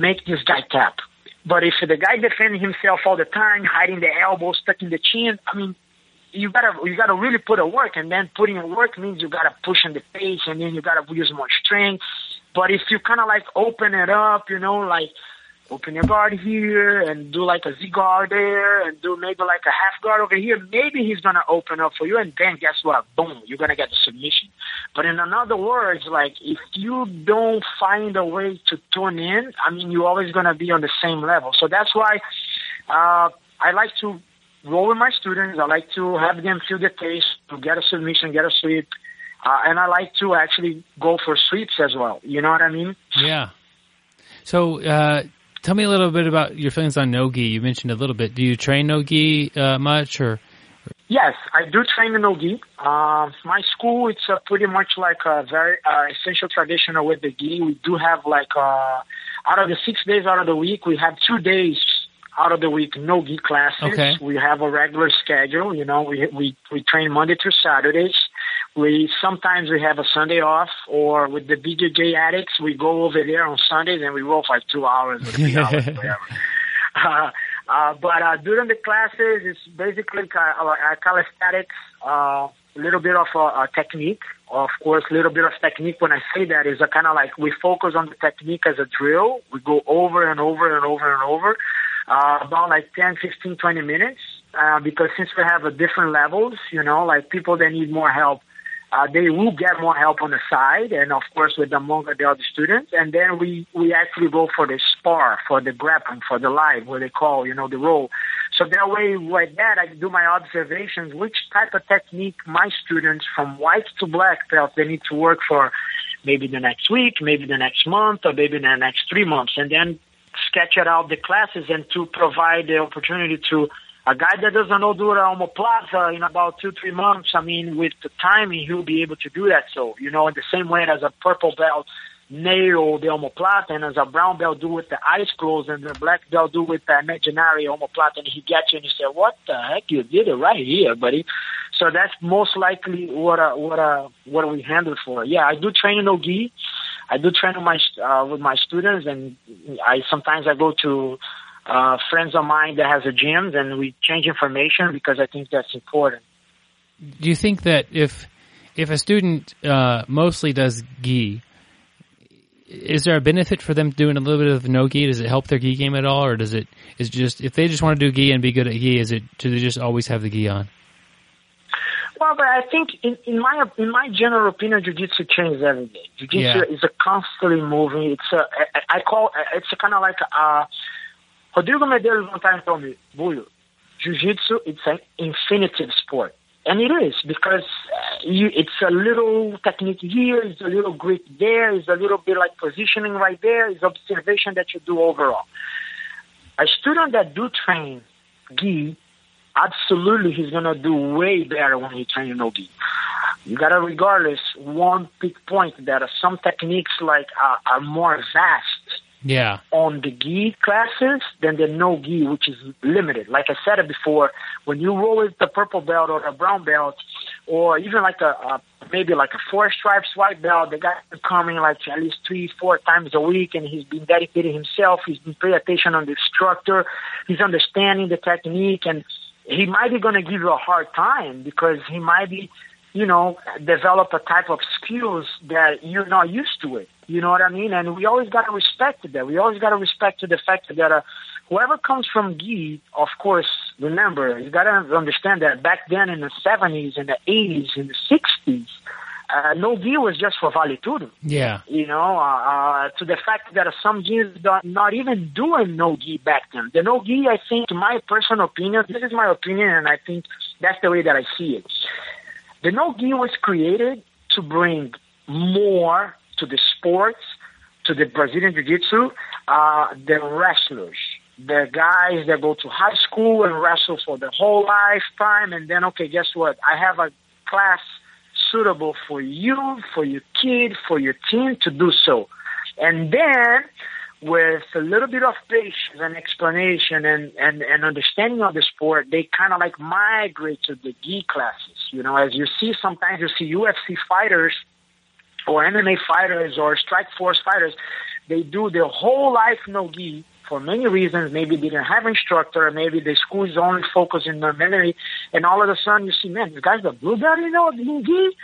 Speaker 6: make this guy tap? But if the guy defending himself all the time, hiding the elbow, stuck in the chin, I mean, you gotta you gotta really put a work, and then putting in work means you gotta push in the face, and then you gotta use more strength. But if you kind of like open it up, you know, like open your guard here and do like a Z guard there and do maybe like a half guard over here, maybe he's gonna open up for you, and then guess what? Boom, you're gonna get the submission. But in other words, like if you don't find a way to tune in, I mean, you're always gonna be on the same level. So that's why uh, I like to roll with my students. I like to have them feel the taste, to get a submission, get a sweep. Uh, and I like to actually go for sweeps as well. You know what I mean?
Speaker 3: Yeah. So, uh, tell me a little bit about your feelings on no-gi. You mentioned a little bit. Do you train no-gi uh, much, or
Speaker 6: Yes, I do train in Nogi. Uh, my school, it's uh, pretty much like a very uh, essential traditional with the gi. We do have like, uh, out of the six days out of the week, we have two days out of the week no gi classes.
Speaker 3: Okay.
Speaker 6: We have a regular schedule. You know, we we we train Monday through Saturdays. We sometimes we have a Sunday off, or with the BJJ addicts, we go over there on Sundays and we roll for like two hours or three hours, whatever. Uh, uh, but uh, during the classes, it's basically ca- uh, uh, calisthenics, uh, a little bit of a technique. Of course, a little bit of technique. When I say that, is a kind of like we focus on the technique as a drill. We go over and over and over and over, uh, about like 10, 15, 20 minutes. Uh, because since we have a different levels, you know, like people that need more help, uh, they will get more help on the side, and of course with among the other students. And then we we actually go for the spar, for the grappling, for the live, what they call, you know, the roll. So that way, like that, I do my observations, which type of technique my students from white to black belt they need to work for, maybe the next week, maybe the next month, or maybe the next three months, and then sketch it out the classes and to provide the opportunity to a guy that doesn't know do a omoplata in about two, three months, I mean, with the timing, he'll be able to do that. So, you know, in the same way as a purple belt nail the omoplata, and as a brown belt do with the eyes closed, and the black belt do with the imaginary omoplata, and he gets you and you say, "What the heck? You did it right here, buddy." So that's most likely what uh, what uh, what we handle for. Yeah, I do train in Ogi. I do train with my uh, with my students, and I sometimes I go to uh, friends of mine that has a gym, and we change information because I think that's important.
Speaker 3: Do you think that if if a student uh, mostly does gi, is there a benefit for them doing a little bit of no gi? Does it help their gi game at all, or does it is just if they just want to do gi and be good at gi, is it do they just always have the gi on?
Speaker 6: Well, but I think in, in my in my general opinion, jiu-jitsu changes every day. Jiu-jitsu
Speaker 3: Yeah.
Speaker 6: is a constantly moving. It's a I I call it's a kind of like a. Rodrigo Medeiros one time told me, Buiu, jiu-jitsu it's an infinitive sport. And it is because uh, you, it's a little technique here, it's a little grip there, it's a little bit like positioning right there, it's observation that you do overall. A student that do train gi, absolutely he's gonna do way better when he train no gi. You gotta regardless one big point that some techniques like uh, are more vast
Speaker 3: Yeah,
Speaker 6: on the gi classes than the no gi, which is limited. Like I said it before, when you roll with the purple belt or the brown belt, or even like a, a maybe like a four stripes white belt, the guy coming like at least three, four times a week, and he's been dedicating himself. He's been paying attention on the instructor. He's understanding the technique, and he might be going to give you a hard time because he might be you know, develop a type of skills that you're not used to it. You know what I mean? And we always got to respect that. We always got to respect the fact that uh, whoever comes from gi, of course, remember, you got to understand that back then in the 70s, in the 80s, in the 60s, uh, no gi was just for vale tudo
Speaker 3: yeah,
Speaker 6: you know, uh, uh, to the fact that some gyms are not even doing no gi back then. The no gi, I think, in my personal opinion, this is my opinion, and I think that's the way that I see it. The no gi was created to bring more to the sports, to the Brazilian Jiu-Jitsu, uh, the wrestlers, the guys that go to high school and wrestle for the whole lifetime, and then, okay, guess what? I have a class suitable for you, for your kid, for your team to do so. And then, with a little bit of patience and explanation and, and, and understanding of the sport, they kind of like migrate to the gi classes. You know, as you see, sometimes you see UFC fighters or MMA fighters or strike force fighters, they do their whole life no gi for many reasons. Maybe they didn't have instructor, maybe the school is only focused in their memory, and all of a sudden you see, man, these guys are blue belt, you know, in gi.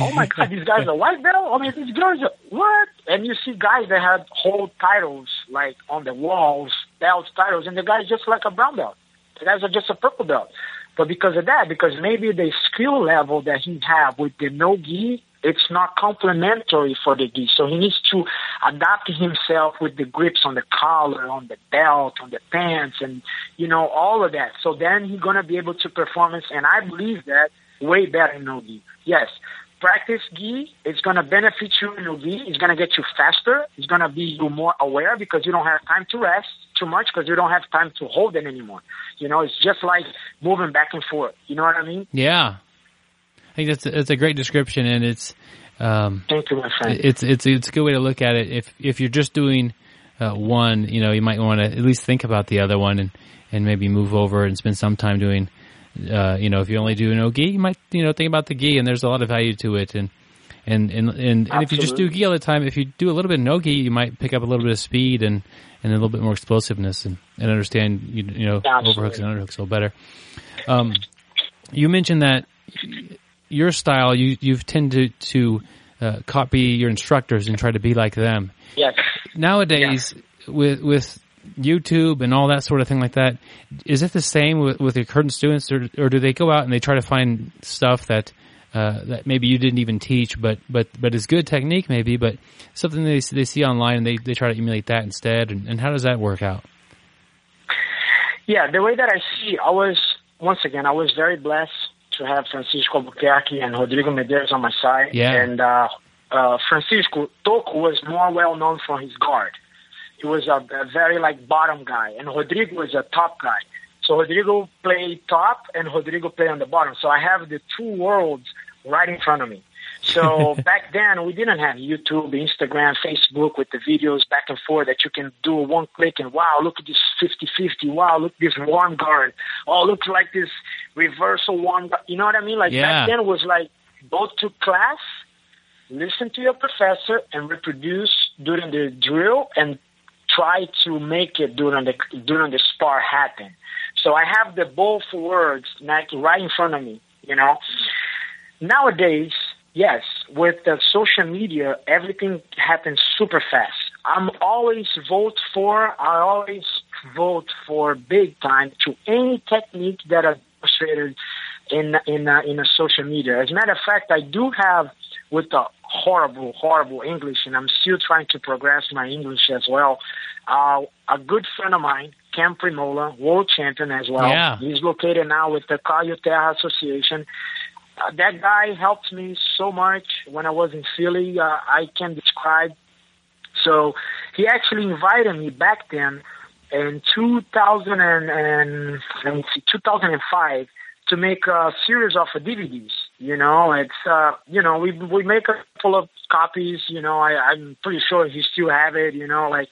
Speaker 6: Oh my god, these guys are white belt. Oh, I mean, these girls are what? And you see guys that have whole titles like on the walls, belts, titles, and the guy's just like a brown belt. The guys are just a purple belt. But because of that, because maybe the skill level that he have with the no gi, it's not complementary for the gi. So he needs to adapt himself with the grips on the collar, on the belt, on the pants, and you know all of that. So then he's gonna be able to performance, and I believe that way better in no gi. Yes, practice gi. It's gonna benefit you in no gi. It's gonna get you faster. It's gonna be you more aware because you don't have time to rest too much because you don't have time to hold it anymore. You know, it's just like moving back and forth. You know what I mean?
Speaker 3: yeah. I think that's a, that's a great description, and it's um,
Speaker 6: Thank you, my friend.
Speaker 3: it's it's it's a good way to look at it. If if you're just doing uh, one, you know, you might want to at least think about the other one and and maybe move over and spend some time doing. Uh, you know, if you only do an gi, you might you know think about the gi, and there's a lot of value to it. And and and and, and if you just do gi all the time, if you do a little bit of no gi, you might pick up a little bit of speed and and a little bit more explosiveness and and understand you, you know
Speaker 6: Absolutely.
Speaker 3: overhooks and underhooks a little better. Um, you mentioned that your style, you you've tended to uh, copy your instructors and try to be like them.
Speaker 6: yes.
Speaker 3: Nowadays, with with YouTube and all that sort of thing like that, is it the same with, with your current students, or or do they go out and they try to find stuff that uh, that maybe you didn't even teach, but but but is good technique maybe, but something they they see online and they they try to emulate that instead, and, and how does that work out?
Speaker 6: Yeah, the way that I see, I was once again, I was very blessed to have Francisco Albuquerque and Rodrigo Medeiros on my side.
Speaker 3: Yeah.
Speaker 6: And uh, uh, Francisco Toco was more well known for his guard. He was a, a very like bottom guy, and Rodrigo was a top guy. So Rodrigo played top, and Rodrigo played on the bottom. So I have the two worlds right in front of me. So back then we didn't have YouTube, Instagram, Facebook with the videos back and forth that you can do one click and wow, look at this 50-50. Wow, look at this worm guard. Oh, looks like this reversal one. You know what I mean? Like
Speaker 3: Yeah.
Speaker 6: back then it was like go to class, listen to your professor, and reproduce during the drill and try to make it during the during the spar happen. So I have the both words like right in front of me. You know, nowadays, yes, with the social media, everything happens super fast. I'm always vote for. I always vote for big time to any technique that are demonstrated in in uh, in a social media. As a matter of fact, I do have with the horrible, horrible English, and I'm still trying to progress my English as well. Uh, a good friend of mine, Cam Primola, world champion as well.
Speaker 3: Yeah.
Speaker 6: He's located now with the Caio Terra Association. Uh, that guy helped me so much when I was in Philly. Uh, I can describe. So he actually invited me back then in 2000 and, and let me see, 2005 to make a series of DVDs. You know, it's uh, you know we we make a couple of copies. You know, I, I'm pretty sure he still have it. You know, like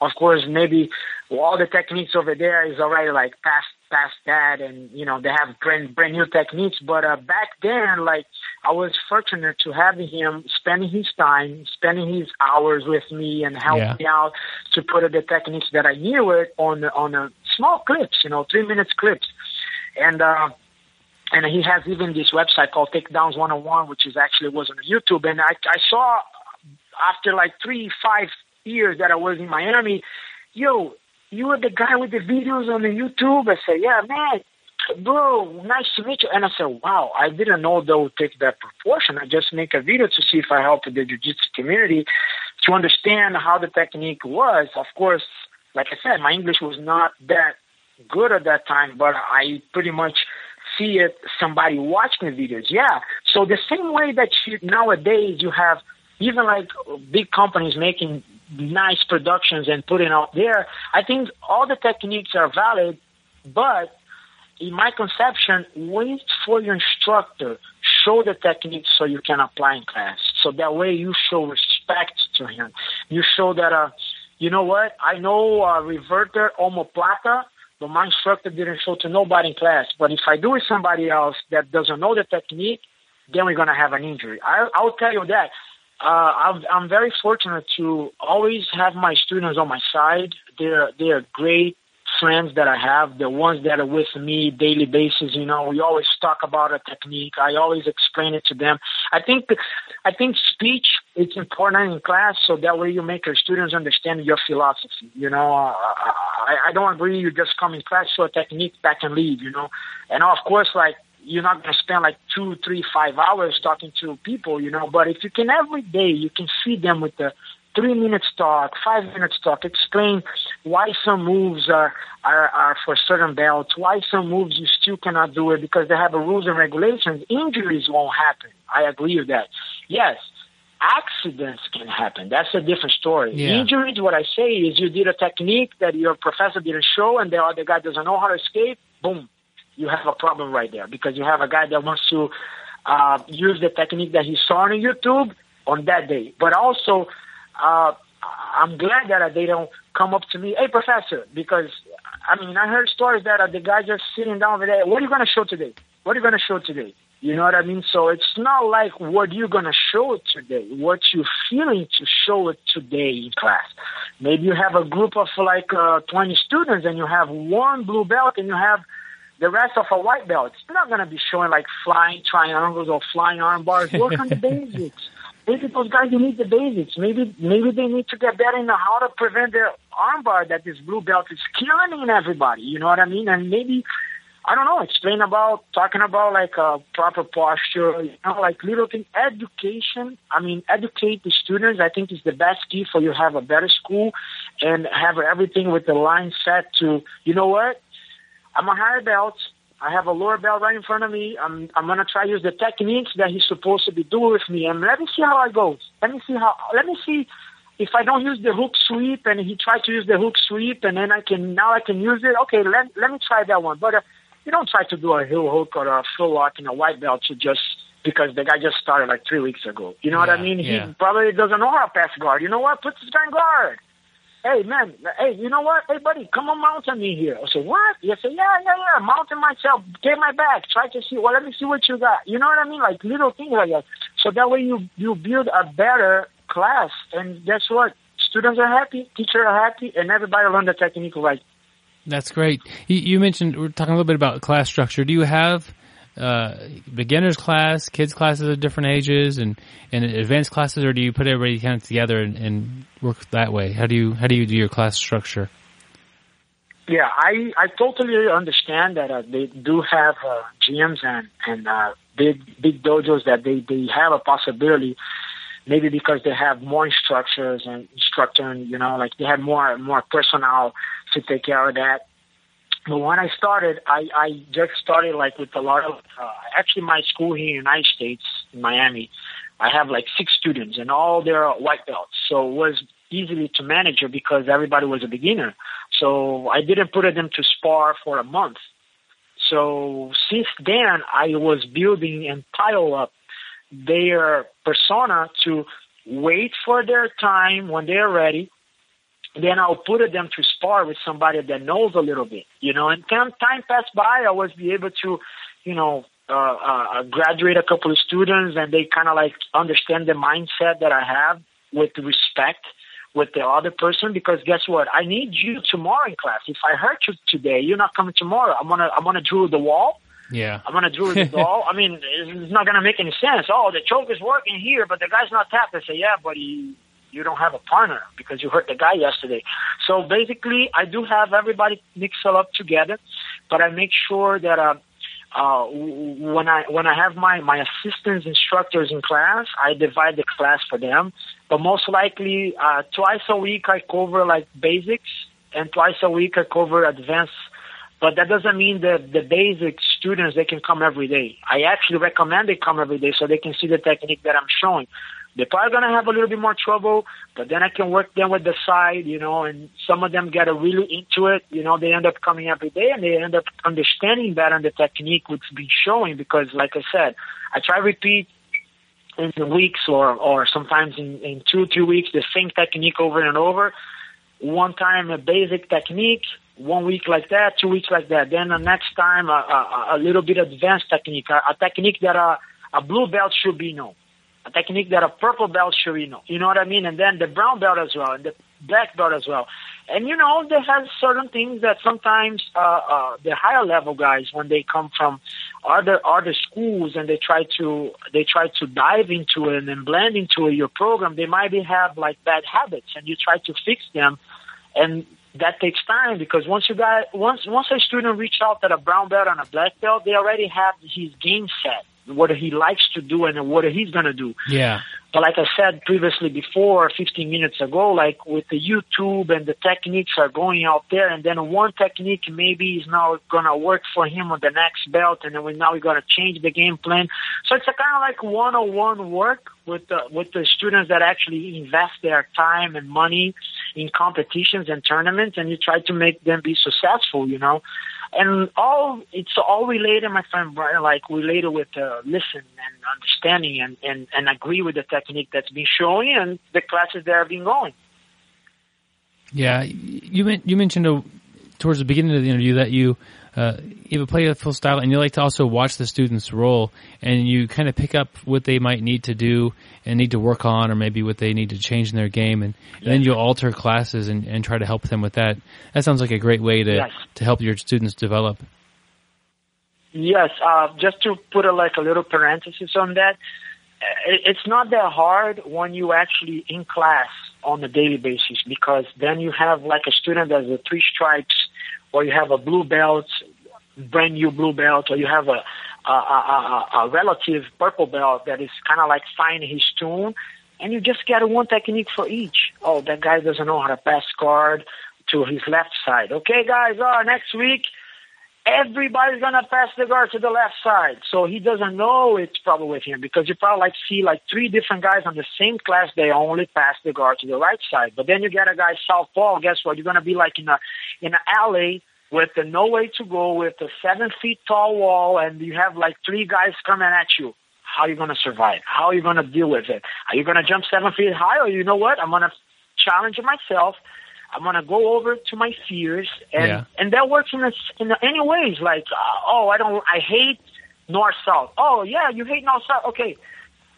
Speaker 6: of course maybe all the techniques over there is already like past past that, and you know they have brand brand new techniques. But uh, back then, like I was fortunate to have him spending his time, spending his hours with me, and help
Speaker 3: Yeah.
Speaker 6: me out to put the techniques that I knew it on on a small clips, you know, three minutes clips, and. uh and he has even this website called Takedowns 101, which is actually was on YouTube. And I, I saw after like three, five years that I was in Miami, yo, you were the guy with the videos on the YouTube. I said, yeah, man, bro, nice to meet you. And I said, wow, I didn't know they would take that proportion. I just make a video to see if I help the jiu-jitsu community to understand how the technique was. Of course, like I said, my English was not that good at that time, but I pretty much see it somebody watching the videos. Yeah. So the same way that you, nowadays you have even like big companies making nice productions and putting out there, I think all the techniques are valid, but in my conception, wait for your instructor, show the technique so you can apply in class. So that way you show respect to him. You show that, uh, you know what? I know uh, reverter omoplata, but my instructor didn't show to nobody in class. But if I do with somebody else that doesn't know the technique, then we're going to have an injury. I, I'll tell you that. Uh, I'm, I'm very fortunate to always have my students on my side. They're, they're great friends that I have, the ones that are with me daily basis, you know, we always talk about a technique. I always explain it to them. I think, I think speech is important in class so that way you make your students understand your philosophy. You know, uh, I, I don't agree you just come in class, show a technique, back and leave, you know. And of course, like, you're not going to spend like two, three, five hours talking to people, you know, but if you can every day, you can feed them with the three minutes talk, five minutes talk, explain why some moves are, are, are for certain belts, why some moves you still cannot do it because they have rules and regulations. Injuries won't happen. I agree with that. Yes, accidents can happen. That's a different story.
Speaker 3: Yeah.
Speaker 6: Injuries, what I say is you did a technique that your professor didn't show and the other guy doesn't know how to escape, boom, you have a problem right there because you have a guy that wants to uh, use the technique that he saw on YouTube on that day. But also, uh, I'm glad that they don't come up to me, hey, professor, because I mean, I heard stories that uh, the guy just sitting down over there, what are you going to show today? What are you going to show today? You know what I mean? So it's not like what you're going to show today, what you're feeling to show it today in class. Maybe you have a group of like uh, 20 students and you have one blue belt and you have the rest of a white belt. It's not going to be showing like flying triangles or flying arm bars. Work on the basics. Maybe those guys they need the basics. Maybe maybe they need to get better in how to prevent their armbar that this blue belt is killing everybody. You know what I mean? And maybe I don't know, explain about talking about like a proper posture, you know, like little thing education. I mean, educate the students. I think is the best key for you to have a better school and have everything with the line set to. You know what? I'm a higher belt. I have a lower belt right in front of me. I'm I'm gonna try to use the techniques that he's supposed to be doing with me, and let me see how it goes. Let me see how. Let me see if I don't use the hook sweep, and he tried to use the hook sweep, and then I can now I can use it. Okay, let let me try that one. But uh, you don't try to do a heel hook or a foot lock in a white belt to just because the guy just started like three weeks ago. You know what I mean?
Speaker 3: yeah.
Speaker 6: He probably doesn't know how to pass guard. You know what? Put this guy in guard. Hey man, hey, you know what? Hey buddy, come on mount on me here. I said, What? You say, Yeah, yeah, yeah, mounting myself, get my back, try to see well let me see what you got. You know what I mean? Like little things like that. So that way you you build a better class and guess what? Students are happy, teachers are happy, and everybody learn the technique right.
Speaker 3: That's great. You, you mentioned we're talking a little bit about class structure. Do you have uh, beginners class, kids classes at different ages, and and advanced classes, or do you put everybody kind of together and, and work that way? How do you how do you do your class structure?
Speaker 6: Yeah, I I totally understand that uh, they do have uh, gyms and and uh, big big dojos that they they have a possibility, maybe because they have more instructors and instructor and you know like they have more more personnel to take care of that. But when I started, I I just started like with a lot of uh, actually my school here in the United States in Miami, I have like six students and all they're white belts, so it was easily to manage because everybody was a beginner. So I didn't put them to spar for a month. So since then, I was building and pile up their persona to wait for their time when they're ready. Then I'll put them to spar with somebody that knows a little bit, you know. And time time passed by, I was be able to, you know, uh, uh, graduate a couple of students, and they kind of like understand the mindset that I have with respect with the other person because guess what? I need you tomorrow in class. If I hurt you today, you're not coming tomorrow. I'm gonna I'm gonna drill the wall.
Speaker 3: Yeah.
Speaker 6: I'm gonna drill the ball. I mean, it's not gonna make any sense. Oh, the choke is working here, but the guy's not tapped. I say, yeah, but you you don't have a partner because you hurt the guy yesterday. So basically, I do have everybody mix it up together, but I make sure that uh, uh, when I when I have my my assistants instructors in class, I divide the class for them. But most likely, uh, twice a week I cover like basics, and twice a week I cover advanced. But that doesn't mean that the basic students they can come every day. I actually recommend they come every day so they can see the technique that I'm showing. They're probably gonna have a little bit more trouble, but then I can work them with the side, you know, and some of them get really into it, you know, they end up coming every day and they end up understanding better the technique which been showing because like I said, I try repeat in the weeks or or sometimes in, in two, three weeks the same technique over and over. One time a basic technique, one week like that, two weeks like that. Then the next time a, a, a little bit advanced technique, a, a technique that a, a blue belt should be know a technique that a purple belt should know. You know what I mean? And then the brown belt as well, and the black belt as well. And you know, there has certain things that sometimes uh, uh, the higher level guys, when they come from other other schools and they try to they try to dive into it and blend into your program, they might be have like bad habits, and you try to fix them, and that takes time because once you got once once a student reach out at a brown belt and a black belt, they already have his game set what he likes to do and what he's going to do.
Speaker 3: Yeah.
Speaker 6: But like I said previously before, 15 minutes ago, like with the YouTube and the techniques are going out there, and then one technique maybe is now going to work for him on the next belt, and then we now going to change the game plan. So it's a kind of like one-on-one work with the with the students that actually invest their time and money in competitions and tournaments, and you try to make them be successful. You know and all it's all related, my friend Brian, like related with uh, listen and understanding and, and, and agree with the technique that's been showing and the classes that have been going.
Speaker 3: Yeah, you you mentioned uh, towards the beginning of the interview that you uh, you have a playful style and you like to also watch the students roll and you kind of pick up what they might need to do and need to work on or maybe what they need to change in their game and, and then you alter classes and, and try to help them with that. That sounds like a great way to,
Speaker 6: Yes.
Speaker 3: to help your students develop.
Speaker 6: Yes, uh, just to put a, like a little parenthesis on that, it's not that hard when you actually in class on a daily basis because then you have like a student that's a three stripes or you have a blue belt, brand new blue belt, or you have a a, a, a, relative purple belt that is kind of like finding his tune, and you just get one technique for each. Oh, that guy doesn't know how to pass guard to his left side. Okay, guys, uh, next week everybody's gonna pass the guard to the left side. So he doesn't know it's probably with him because you probably like see like three different guys on the same class, they only pass the guard to the right side. But then you get a guy southpaw, guess what? You're gonna be like in a in an alley with the no way to go with a seven feet tall wall and you have like three guys coming at you. how are you to survive? How are you to deal with it? Are you to jump seven feet high, or you know what? I'm to challenge myself. I'm going to go over to my fears, and
Speaker 3: Yeah.
Speaker 6: and that works in a, in any ways. Like, uh, oh, I don't, I hate north south. Oh yeah, you hate north south. Okay.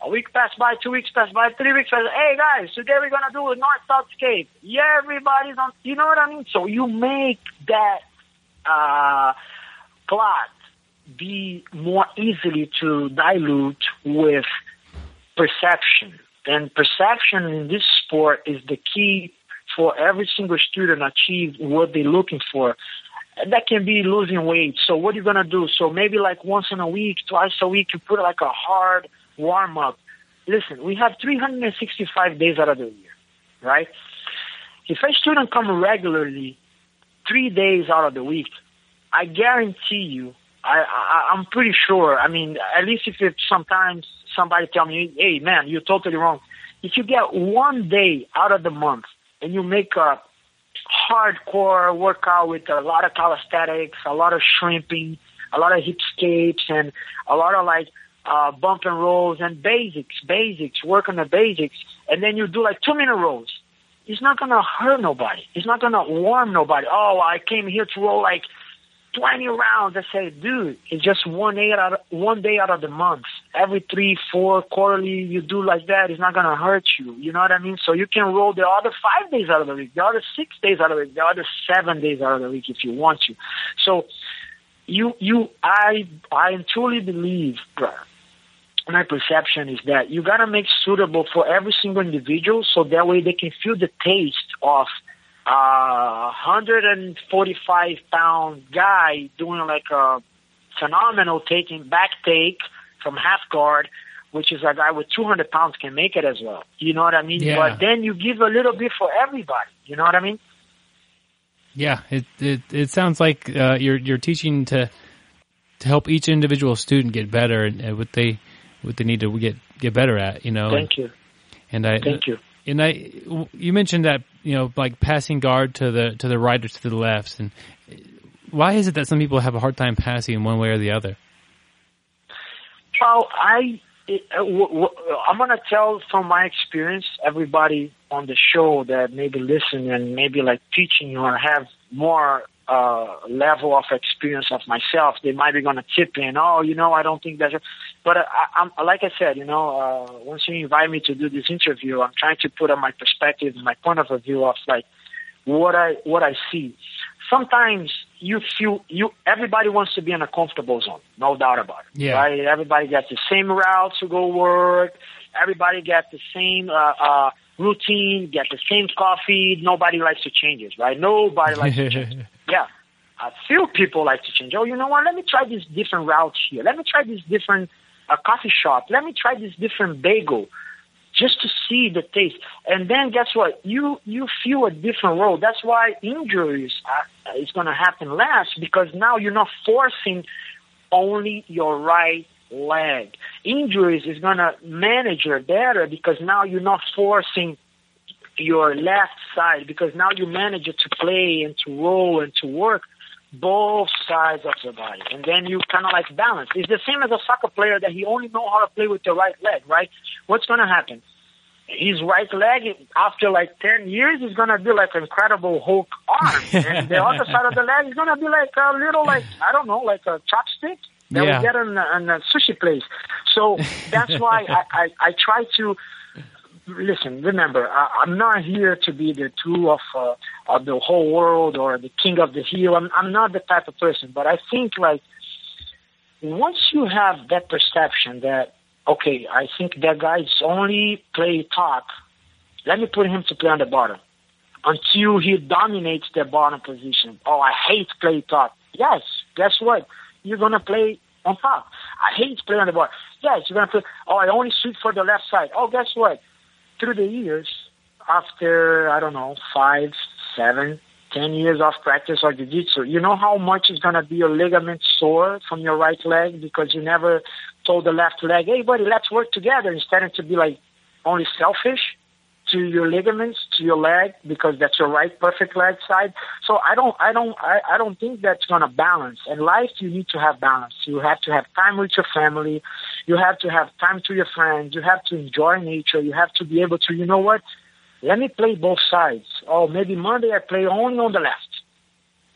Speaker 6: A week passed by, two weeks passed by, three weeks passed by. Hey guys, today we're gonna do a north south skate. Yeah, everybody's on. You know what I mean? So you make that uh, plot be more easily to dilute with perception. And perception in this sport is the key for every single student achieve what they're looking for. That can be losing weight. So what are you gonna do? So maybe like once in a week, twice a week, you put like a hard warm up. Listen, we have 365 days out of the year, right? If a student come regularly three days out of the week, I guarantee you, I, I I'm pretty sure. I mean, at least if it's sometimes somebody tell me, "Hey, man, you're totally wrong." If you get one day out of the month and you make a hardcore workout with a lot of calisthenics, a lot of shrimping, a lot of hip hipscapes, and a lot of like uh, bump and rolls and basics, basics, work on the basics, and then you do like two minute rolls. It's not gonna hurt nobody. It's not gonna warm nobody. Oh, I came here to roll like 20 rounds. I say, dude, it's just one day out of, one day out of the month. Every three, four, quarterly, you do like that. It's not gonna hurt you. You know what I mean? So you can roll the other five days out of the week, the other six days out of the week, the other seven days out of the week if you want to. So you, you, I, I truly believe, bruh, my perception is that you gotta make suitable for every single individual so that way they can feel the taste of a 145 pound guy doing like a phenomenal taking back take from half guard, which is a guy with 200 pounds can make it as well. You know what I mean?
Speaker 3: Yeah.
Speaker 6: But then you give a little bit for everybody. You know what I mean?
Speaker 3: Yeah, it it it sounds like uh, you're you're teaching to to help each individual student get better and, and what they what they need to get get better at. You know,
Speaker 6: Thank you.
Speaker 3: and I
Speaker 6: Thank you.
Speaker 3: and I you mentioned that you know like passing guard to the to the right or to the left, and why is it that some people have a hard time passing in one way or the other?
Speaker 6: Well, I uh, I'm gonna tell from my experience, everybody on the show that maybe listen and maybe like teaching or have more uh, level of experience of myself, they might be gonna tip in. Oh, you know, I don't think that's. But uh, I, I'm like I said, you know, uh, once you invite me to do this interview, I'm trying to put on my perspective, my point of view of like what I what I see. Sometimes you feel you everybody wants to be in a comfortable zone, no doubt about it.
Speaker 3: Yeah.
Speaker 6: Right? Everybody gets the same route to go work. Everybody gets the same uh, uh, routine, get the same coffee. Nobody likes to change it, right? Nobody likes to change. Yeah. A few people like to change. Oh, you know what? Let me try this different route here. Let me try this different uh, coffee shop. Let me try this different bagel just to see the taste. And then guess what? You you feel a different role. That's why injuries are, is going to happen less because now you're not forcing only your right leg. Injuries is going to manage better because now you're not forcing your left side because now you manage it to play and to roll and to work both sides of the body. And then you kind of like balance. It's the same as a soccer player that he only know how to play with the right leg, right? What's going to happen? His right leg, after like 10 years, is going to be like an incredible Hulk arm. and the other side of the leg is going to be like a little, like, I don't know, like a chopstick that
Speaker 3: Yeah.
Speaker 6: we get in a, in a sushi place. So that's why I, I, I try to listen, remember, I, I'm not here to be the tool of uh, of the whole world or the king of the hill. I'm I'm not the type of person. But I think like once you have that perception that okay, I think that guy's only play top. Let me put him to play on the bottom until he dominates the bottom position. Oh, I hate play top. Yes, guess what? You're gonna play on top. I hate play on the bottom. Yes, you're gonna play. Oh, I only shoot for the left side. Oh, guess what? Through the years, after I don't know five, seven, ten years of practice or jiu-jitsu, you know how much is gonna be your ligament sore from your right leg because you never told the left leg, "Hey, buddy, let's work together," instead of to be like only selfish. To your ligaments, to your leg, because that's your right perfect leg side. So I don't, I don't, I, I don't think that's going to balance. In life, you need to have balance. You have to have time with your family. You have to have time to your friends. You have to enjoy nature. You have to be able to, you know what? Let me play both sides. Oh, maybe Monday I play only on the left.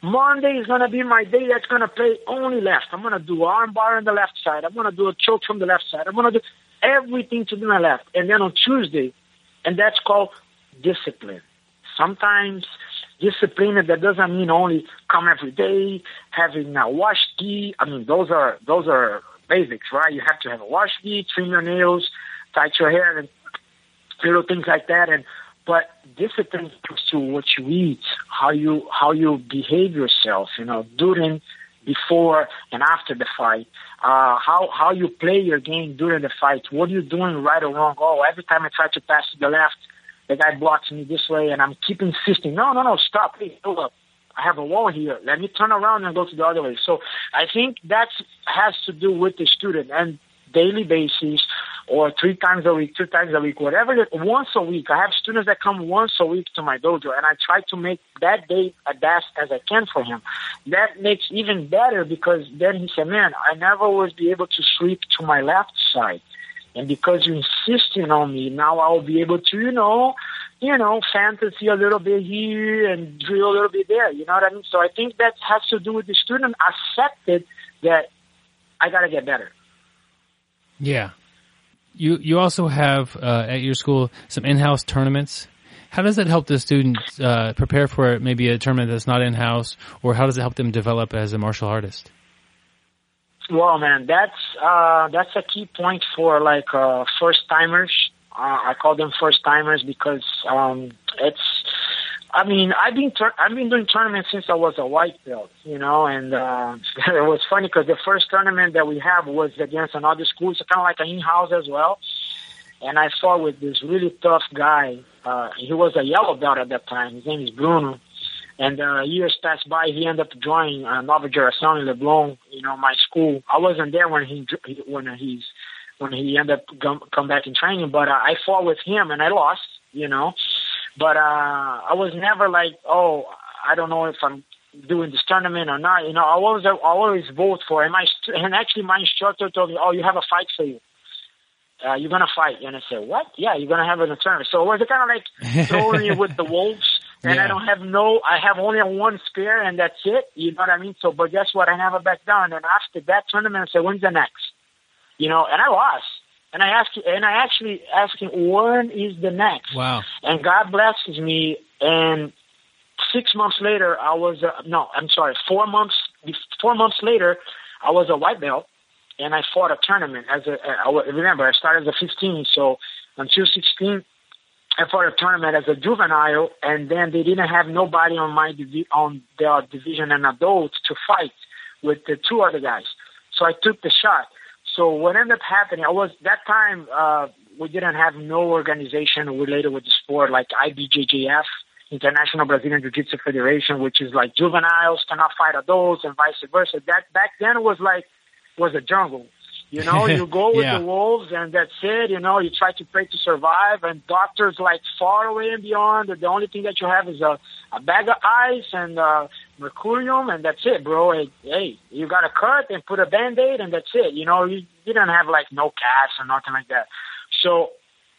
Speaker 6: Monday is going to be my day that's going to play only left. I'm going to do arm bar on the left side. I'm going to do a choke from the left side. I'm going to do everything to my left. And then on Tuesday, and that's called discipline. Sometimes discipline that doesn't mean only come every day, having a wash gi. I mean, those are those are basics, right? You have to have a wash gi, trim your nails, tight your hair, and little things like that. And but discipline comes to what you eat, how you how you behave yourself, you know, during, before, and after the fight. Uh, how how you play your game during the fight. What are you doing right or wrong? Oh, every time I try to pass to the left, the guy blocks me this way, and I'm keep insisting. No, no, no, stop. Hey, up. I have a wall here. Let me turn around and go to the other way. So I think that has to do with the student and daily basis or three times a week, two times a week, whatever, once a week. I have students that come once a week to my dojo and I try to make that day as best as I can for him. That makes even better because then he said, man, I never was be able to sweep to my left side. And because you're insisting on me, now I'll be able to, you know, you know, fantasy a little bit here and drill a little bit there. You know what I mean? So I think that has to do with the student accepted that I got to get better.
Speaker 3: Yeah. You you also have uh, at your school some in-house tournaments. How does that help the students uh, prepare for maybe a tournament that's not in-house, or how does it help them develop as a martial artist?
Speaker 6: Well, man, that's uh, that's a key point for like uh, first timers. Uh, I call them first timers because um, it's I mean, I've been tur- I've been doing tournaments since I was a white belt, you know, and uh, it was funny because the first tournament that we have was against another school. It's kind of like an in-house as well, and I fought with this really tough guy. Uh, he was a yellow belt at that time. His name is Bruno, and uh, years passed by. He ended up joining uh, Nova Geração in Leblon, you know, my school. I wasn't there when he when he's when he ended up come, come back in training, but uh, I fought with him and I lost, you know. But uh, I was never like, oh, I don't know if I'm doing this tournament or not. You know, I always I always vote for. And my and actually my instructor told me, oh, you have a fight for you. Uh, you're gonna fight, and I said, "What? Yeah, you're gonna have a tournament." So it was kind of like throwing me with the wolves, and yeah. I don't have no, I have only one spear, and that's it. You know what I mean? So, but guess what? I never back down. And after that tournament, I said, "When's the next?" You know, and I lost. And I asked, and I actually asked him, when is the next?
Speaker 3: Wow.
Speaker 6: And God blesses me. And six months later, I was, uh, no, I'm sorry, four months, four months later, I was a white belt and I fought a tournament as a, I remember I started as a 15. So until 16, I fought a tournament as a juvenile and then they didn't have nobody on my, divi- on their division and adults to fight with the two other guys. So I took the shot so what ended up happening, I was that time uh, we didn't have no organization related with the sport like IBJJF, International Brazilian Jiu-Jitsu Federation, which is like juveniles cannot fight adults and vice versa. That back then was like was a jungle. You know, you go with
Speaker 3: Yeah.
Speaker 6: the wolves and that's it. You know, you try to pray to survive and doctors like far away and beyond. The only thing that you have is a, a bag of ice and uh, mercurium and that's it, bro. Hey, hey, you got a cut and put a band-aid and that's it. You know, you didn't have like no cast or nothing like that. So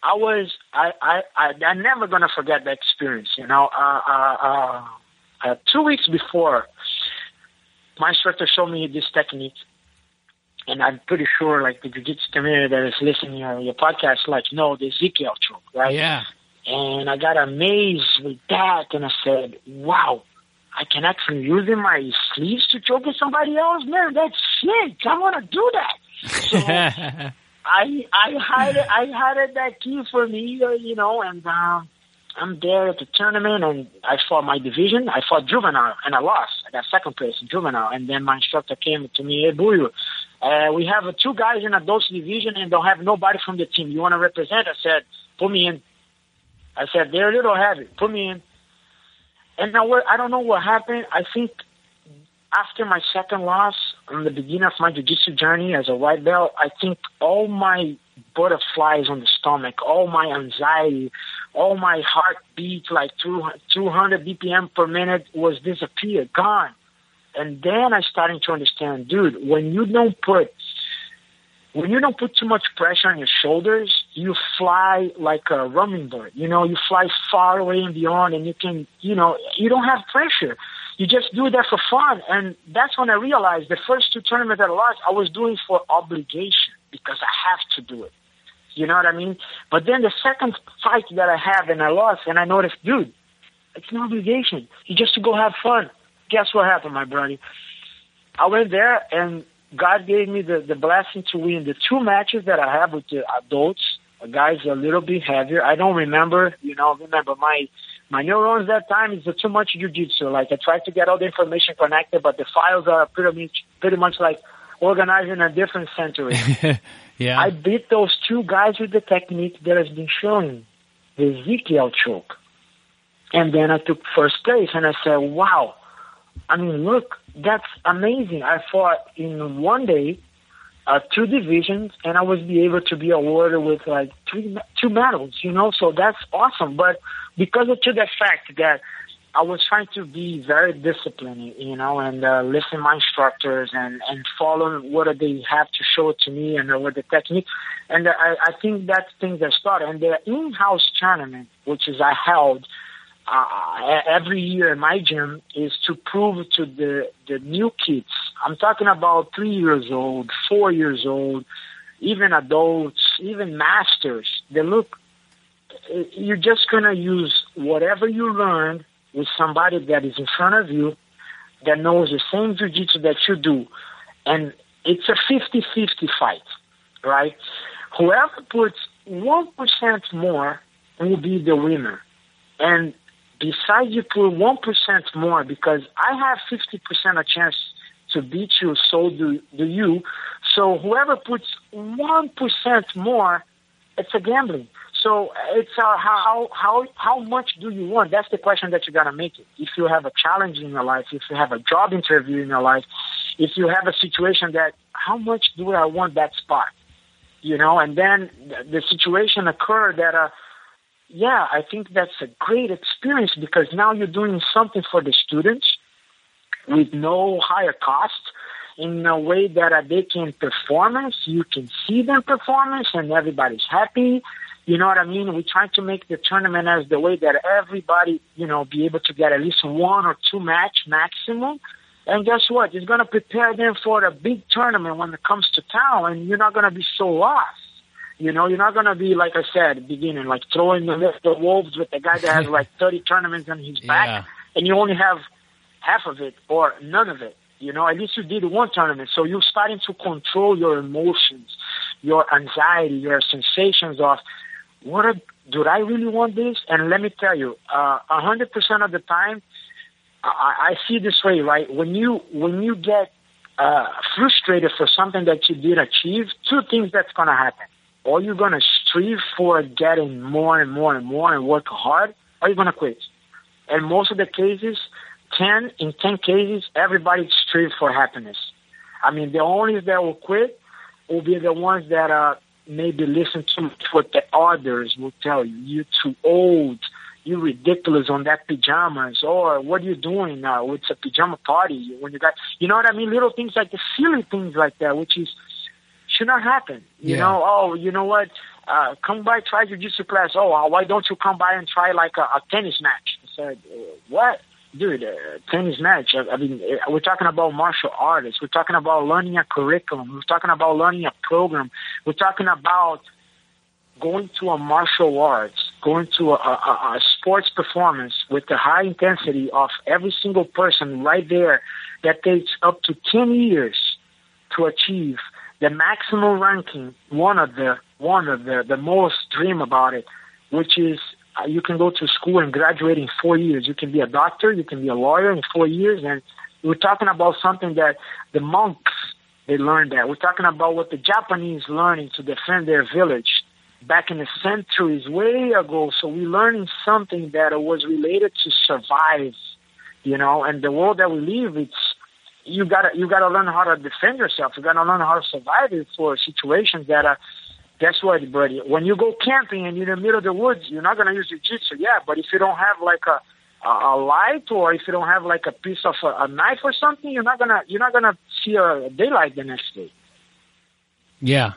Speaker 6: I was, I, I, I, I'm never going to forget that experience, you know, uh, uh, uh, uh, two weeks before my instructor showed me this technique and I'm pretty sure like the jiu-jitsu community that is listening to your podcast, like, no, the Ezekiel choke, right?
Speaker 3: Yeah.
Speaker 6: And I got amazed with that, and I said, "Wow, I can actually use in my sleeves to choke with somebody else, man. That's sick. I want to do that." So I I hired I hired that key for me, uh, you know, and um, I'm there at the tournament, and I fought my division. I fought juvenile, and I lost. I got second place in juvenile, and then my instructor came to me, "Hey, Buiu, uh, we have uh, two guys in adults division, and don't have nobody from the team. You want to represent?" I said, "Put me in." I said, they're a little heavy. Put me in. And now I don't know what happened. I think after my second loss, in the beginning of my jiu-jitsu journey as a white belt, I think all my butterflies on the stomach, all my anxiety all my heartbeat, like 200 BPM per minute, was disappeared, gone. And then I started to understand, dude, when you don't put when you don't put too much pressure on your shoulders, you fly like a hummingbird. You know, you fly far away and beyond, and you can, you know, you don't have pressure. You just do that for fun. And that's when I realized the first two tournaments that I lost, I was doing for obligation because I have to do it. You know what I mean? But then the second fight that I have and I lost, and I noticed, dude, it's an obligation. You just to go have fun. Guess what happened, my buddy? I went there and God gave me the, the blessing to win the two matches that I have with the adults. Guys a little bit heavier. I don't remember, you know, remember my my neurons that time is too much jujitsu. Like I tried to get all the information connected, but the files are pretty much pretty much like organized in a different century.
Speaker 3: yeah.
Speaker 6: I beat those two guys with the technique that has been shown, the Ezekiel choke. And then I took first place and I said, wow, I mean, look, that's amazing. I fought in one day, uh, two divisions, and I was be able to be awarded with like three, two medals, you know, so that's awesome. But because of to the fact that I was trying to be very disciplined, you know, and uh, listen my instructors and and follow what they have to show to me and uh, what the technique. And uh, I, I think that's things that started. And the in-house tournament, which is I held uh, every year in my gym is to prove to the, the new kids, I'm talking about three years old, four years old, even adults, even masters, they look, you're just going to use whatever you learned with somebody that is in front of you that knows the same jiu-jitsu that you do. And it's a 50-50 fight, right? Whoever puts 1% more will be the winner. And besides you put 1% more because I have 50% a chance to beat you, so do, do you. So whoever puts 1% more, it's a gambling. So it's uh, how how how much do you want? That's the question that you gotta make it. If you have a challenge in your life, if you have a job interview in your life, if you have a situation that how much do I want that spot, you know? And then the situation occurred that uh, yeah, I think that's a great experience because now you're doing something for the students with no higher cost in a way that uh, they can performance. You can see them performance and everybody's happy. You know what I mean? We try to make the tournament as the way that everybody, you know, be able to get at least one or two match maximum. And guess what? It's going to prepare them for a big tournament when it comes to town and you're not going to be so lost. You know, you're not gonna be like I said, beginning like throwing the, the wolves with the guy that has like 30 tournaments on his back,
Speaker 3: Yeah.
Speaker 6: and you only have half of it or none of it. You know, at least you did one tournament, so you're starting to control your emotions, your anxiety, your sensations of what a, do I really want this? And let me tell you, uh, a hundred percent of the time, I, I see this way, right? When you when you get uh, frustrated for something that you did achieve, two things that's gonna happen or you're going to strive for getting more and more and more and work hard, or you're going to quit. And most of the cases, 10, in 10 cases, everybody strive for happiness. I mean, the only that will quit will be the ones that uh, maybe listen to what the others will tell you. You're too old. You're ridiculous on that pajamas. Or what are you doing now? It's a pajama party when you got, you know what I mean? Little things like the silly things like that, which is, should not happen. You
Speaker 3: Yeah.
Speaker 6: know, oh, you know what? Uh, come by, try jiu-jitsu class. Oh, uh, why don't you come by and try like a, a tennis match? I said, uh, what? Dude, uh, tennis match. I, I mean, we're talking about martial artists. We're talking about learning a curriculum. We're talking about learning a program. We're talking about going to a martial arts, going to a, a, a sports performance with the high intensity of every single person right there that takes up to 10 years to achieve the maximum ranking, one of the one of the the most dream about it, which is uh, you can go to school and graduate in four years. You can be a doctor, you can be a lawyer in four years, and we're talking about something that the monks they learned that. We're talking about what the Japanese learning to defend their village back in the centuries way ago. So we're learning something that was related to survive, you know, and the world that we live, it's you gotta you gotta learn how to defend yourself. You gotta learn how to survive for situations that are guess what, buddy? When you go camping and you're in the middle of the woods, you're not gonna use jiu-jitsu, yeah. But if you don't have like a a, light or if you don't have like a piece of a, a knife or something, you're not gonna you're not gonna see a daylight the next day.
Speaker 3: Yeah.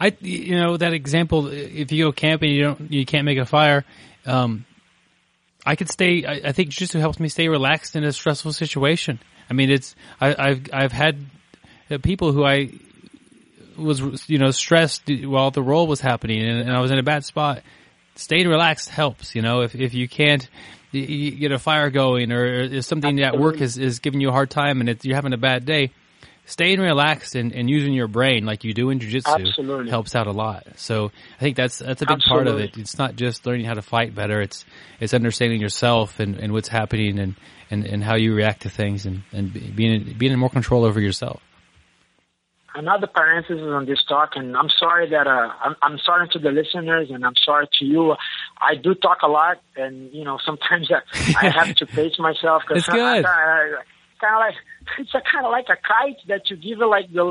Speaker 3: I, you know, that example, if you go camping, you don't, you can't make a fire. Um, I could stay, I, I think jiu-jitsu helps me stay relaxed in a stressful situation. I mean, it's, I, I've, I've had people who I was, you know, stressed while the roll was happening and, and I was in a bad spot. Staying relaxed helps, you know, if, if you can't, you, get a fire going or if something at work is, is giving you a hard time and it's, you're having a bad day, staying relaxed and, and using your brain like you do in jujitsu
Speaker 6: Absolutely.
Speaker 3: helps out a lot. So I think that's that's a big part of it. It's not just learning how to fight better. It's it's understanding yourself and, and what's happening and, and, and how you react to things and, and being being in more control over yourself.
Speaker 6: another parenthesis on this talk, and I'm sorry that uh, I'm, I'm sorry to the listeners, and I'm sorry to you. I do talk a lot, and you know sometimes I, I have to pace myself because
Speaker 3: It's good.
Speaker 6: kind of like it's a kind of like a kite that you give it like the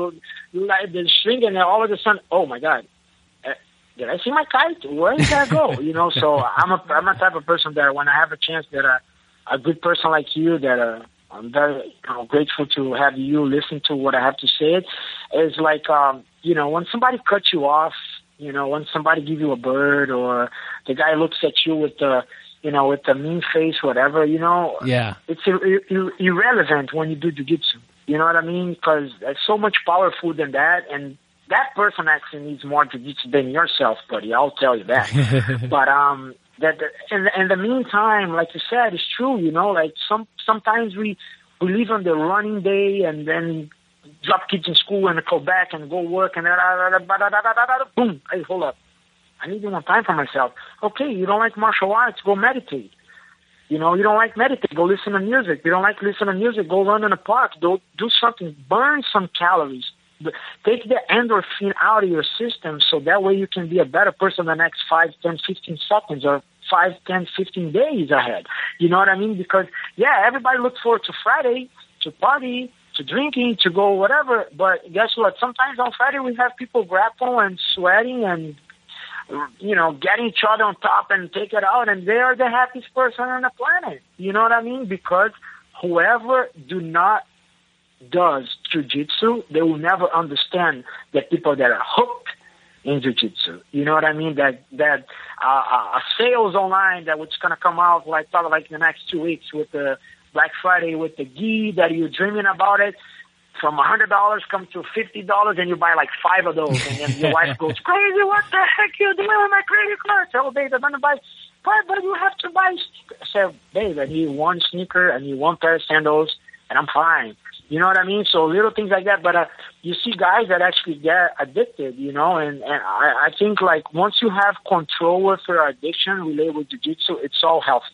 Speaker 6: like the string, and then all of a sudden, oh my god. uh, Did I see my kite? Where did that go? You know, so I'm a I'm a type of person that when I have a chance that a a good person like you that uh, I'm very you know, grateful to have you listen to what I have to say. It is like um, you know when somebody cuts you off, you know when somebody give you a bird or the guy looks at you with the you know with the mean face, whatever. You know,
Speaker 3: Yeah.
Speaker 6: it's ir- ir- irrelevant when you do jujitsu. You know what I mean? Because it's so much powerful than that, and that person actually needs more jujitsu than yourself, buddy. I'll tell you that. but um, that the meantime, like you said, it's true. You know, like some sometimes we we leave on the running day and then drop kids in school and go back and go work and boom, hey, hold up. I need more time for myself. Okay, you don't like martial arts, go meditate. You know, you don't like meditate, go listen to music. You don't like listen to music, go run in a park, go do something, burn some calories. Take the endorphin out of your system so that way you can be a better person the next five, ten, fifteen seconds or 5, 10, 15 days ahead. You know what I mean? Because, yeah, everybody looks forward to Friday, to party, to drinking, to go whatever. But guess what? Sometimes on Friday we have people grapple and sweating and you know, getting each other on top and take it out, and they are the happiest person on the planet. You know what I mean? Because whoever do not does jujitsu, they will never understand the people that are hooked in jujitsu. You know what I mean? That that uh, uh, a sales online that was going to come out like probably like in the next two weeks with the Black Friday with the gi that you're dreaming about it. From a hundred dollars come to fifty dollars, and you buy like five of those, and then your wife goes crazy. What the heck you doing with my credit card? Tell babe, I'm gonna buy. But but you have to buy. I said, babe, I need one sneaker, I need one pair of sandals, and I'm fine. You know what I mean? So little things like that. But uh, you see guys that actually get addicted, you know, and and I, I think like once you have control with your addiction related with jujitsu, it's all healthy.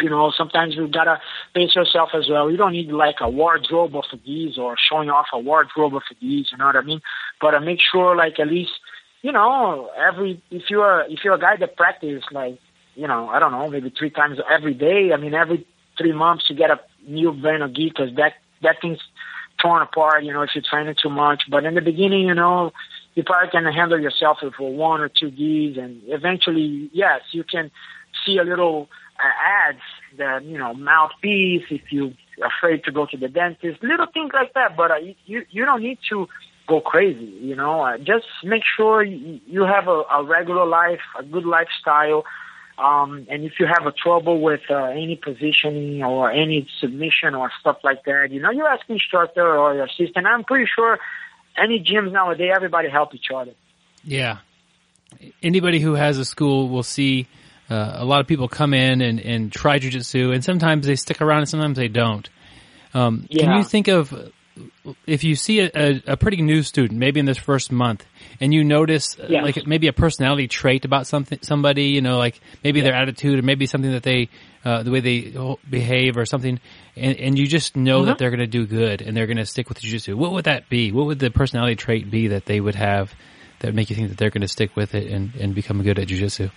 Speaker 6: You know, sometimes you gotta pace yourself as well. You don't need like a wardrobe of these or showing off a wardrobe of these. You know what I mean? But uh, make sure like at least you know every if you're if you're a guy that practice like you know I don't know maybe three times every day. I mean every three months you get a new brand of gi because that that thing's torn apart. You know if you're training too much. But in the beginning, you know. You probably can handle yourself with one or two gis, and eventually, yes, you can see a little uh, ads that you know mouthpiece if you're afraid to go to the dentist, little things like that. But uh, you you don't need to go crazy. You know, uh, just make sure you, you have a, a regular life, a good lifestyle. Um, and if you have a trouble with uh, any positioning or any submission or stuff like that, you know, you ask the instructor or your assistant. I'm pretty sure any gyms nowadays, everybody help each other.
Speaker 3: Yeah. Anybody who has a school will see uh, a lot of people come in and, and try jujitsu, and sometimes they stick around and sometimes they don't. Um, Can you think of if you see a, a, a pretty new student, maybe in this first month, and you notice uh,
Speaker 6: Yes.
Speaker 3: like maybe a personality trait about something, somebody, you know, like maybe their attitude or maybe something that they, uh, the way they behave or something, and, and you just know that they're going to do good and they're going to stick with jujitsu. What would that be? What would the personality trait be that they would have that would make you think that they're going to stick with it and, and become good at jujitsu?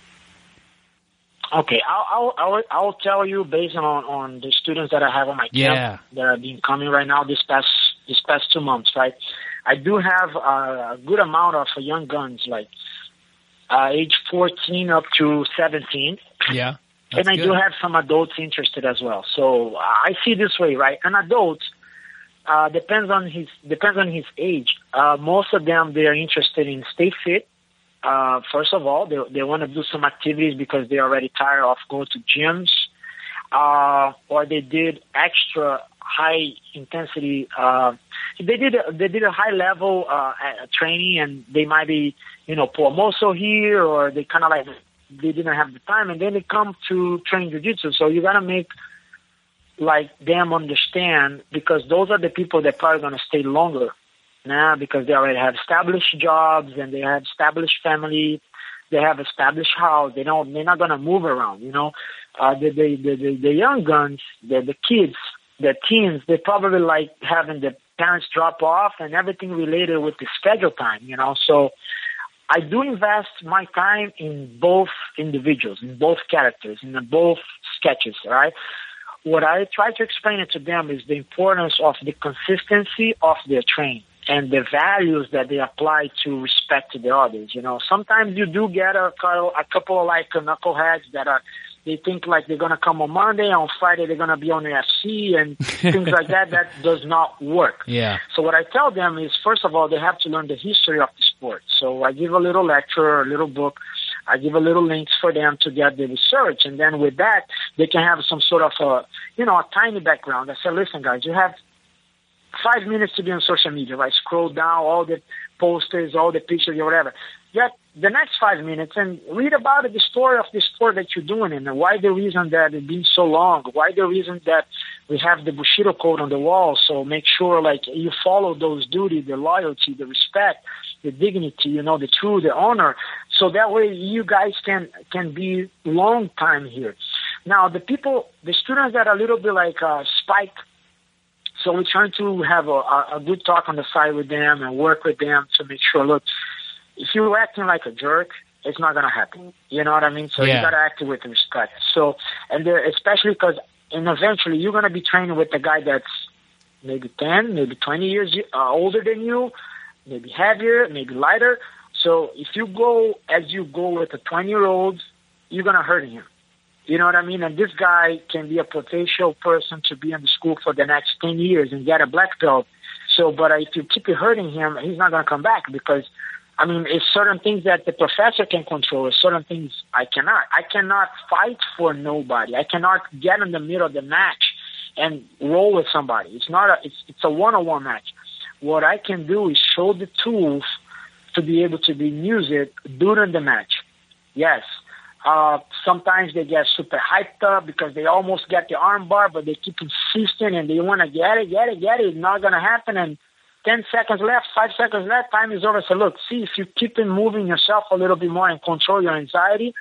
Speaker 6: Okay, I'll, I'll I'll I'll tell you based on on the students that I have on my
Speaker 3: Yeah.
Speaker 6: camp that are been coming right now this past this past two months, right? I do have a good amount of young guns, like uh, age 14 up to 17.
Speaker 3: Yeah.
Speaker 6: and I
Speaker 3: good.
Speaker 6: do have some adults interested as well. So I see this way, right? An adult uh, depends on his depends on his age. Uh, most of them they are interested in stay fit. Uh, first of all, they they want to do some activities because they're already tired of going to gyms, uh, or they did extra high intensity. Uh, they did a, they did a high level uh, uh, training, and they might be you know poor muscle here, or they kind of like they didn't have the time, and then they come to train jujitsu. So you gotta make like them understand because those are the people that probably gonna stay longer now because they already have established jobs and they have established family, they have established house. They don't they're not gonna move around. You know, uh, the, the the the young guns, the the kids, the teens, they probably like having the parents drop off and everything related with the schedule time. You know, so. I do invest my time in both individuals, in both characters, in both sketches, right? What I try to explain it to them is the importance of the consistency of their training and the values that they apply to respect to the others. You know, sometimes you do get a, couple, a couple of like knuckleheads that are they think like they're gonna come on Monday, on Friday they're gonna be on the FC and things like that. That does not work.
Speaker 3: Yeah.
Speaker 6: So what I tell them is, first of all, they have to learn the history of the sport. So I give a little lecture, a little book. I give a little links for them to get the research, and then with that, they can have some sort of a, you know, a tiny background. I said, listen, guys, you have five minutes to be on social media, right? Scroll down all the posters, all the pictures, or whatever. Get the next five minutes and read about the story of the sport that you're doing and why the reason that it's been so long, why the reason that we have the Bushido code on the wall. So make sure like you follow those duties, the loyalty, the respect, the dignity, you know, the truth, the honor. So that way you guys can, can be long time here. Now the people, the students that are a little bit like, uh, spike so we're trying to have a, a good talk on the side with them and work with them to make sure, look, if you're acting like a jerk, it's not going to happen. You know what I mean? So
Speaker 3: Yeah.
Speaker 6: you got to act with respect. So, and there, especially because, and eventually you're going to be training with a guy that's maybe 10, maybe 20 years uh, older than you, maybe heavier, maybe lighter. So if you go as you go with a 20 year old, you're going to hurt him. You know what I mean? And this guy can be a potential person to be in the school for the next 10 years and get a black belt. So, but if you keep hurting him, he's not going to come back because, I mean, it's certain things that the professor can control, it's certain things I cannot. I cannot fight for nobody. I cannot get in the middle of the match and roll with somebody. It's not a, it's, it's a one-on-one match. What I can do is show the tools to be able to be used during the match. Yes, uh, sometimes they get super hyped up because they almost get the arm bar, but they keep insisting and they want to get it, get it, get it. It's not going to happen. And 10 seconds left, 5 seconds left, time is over. So look, see, if you keep in moving yourself a little bit more and control your anxiety,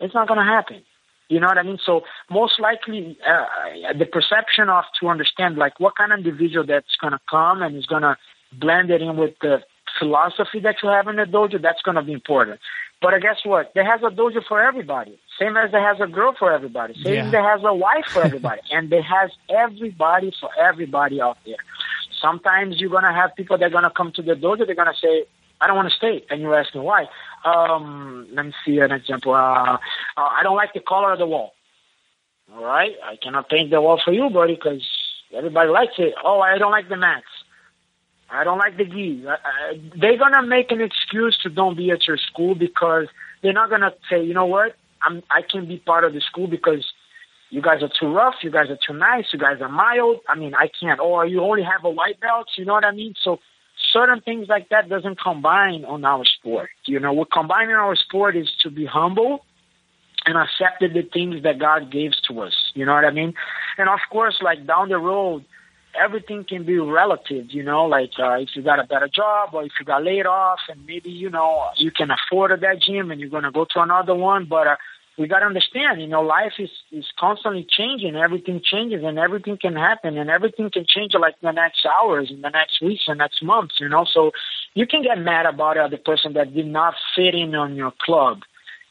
Speaker 6: it's not going to happen. You know what I mean? So most likely, uh, the perception of to understand like what kind of individual that's going to come and is going to blend it in with the philosophy that you have in the dojo, that's going to be important. But uh, guess what? There has a dojo for everybody. Same as there has a girl for everybody. Same
Speaker 3: Yeah.
Speaker 6: as there has a wife for everybody. and there has everybody for everybody out there. Sometimes you're to have people that are to come to the dojo, they're to say, I don't want to stay. And you ask me why. Um, let me see an example. Uh, uh, I don't like the color of the wall. All right. I cannot paint the wall for you, buddy, because everybody likes it. Oh, I don't like the mats. I don't like the gi. They're gonna make an excuse to don't be at your school because they're not gonna say, you know what, I'm I can be part of the school because you guys are too rough, you guys are too nice, you guys are mild. I mean, I can't. Or you only have a white belt. You know what I mean? So certain things like that doesn't combine on our sport. You know, what combining our sport is to be humble and accepted the things that God gives to us. You know what I mean? And of course, like down the road, everything can be relative, you know, like uh, if you got a better job or if you got laid off and maybe, you know, you can afford that gym and you're going to go to another one. But uh, we got to understand, you know, life is, is constantly changing. Everything changes and everything can happen and everything can change like the next hours, in the next weeks and next months, you know. So you can get mad about the person that did not fit in on your club.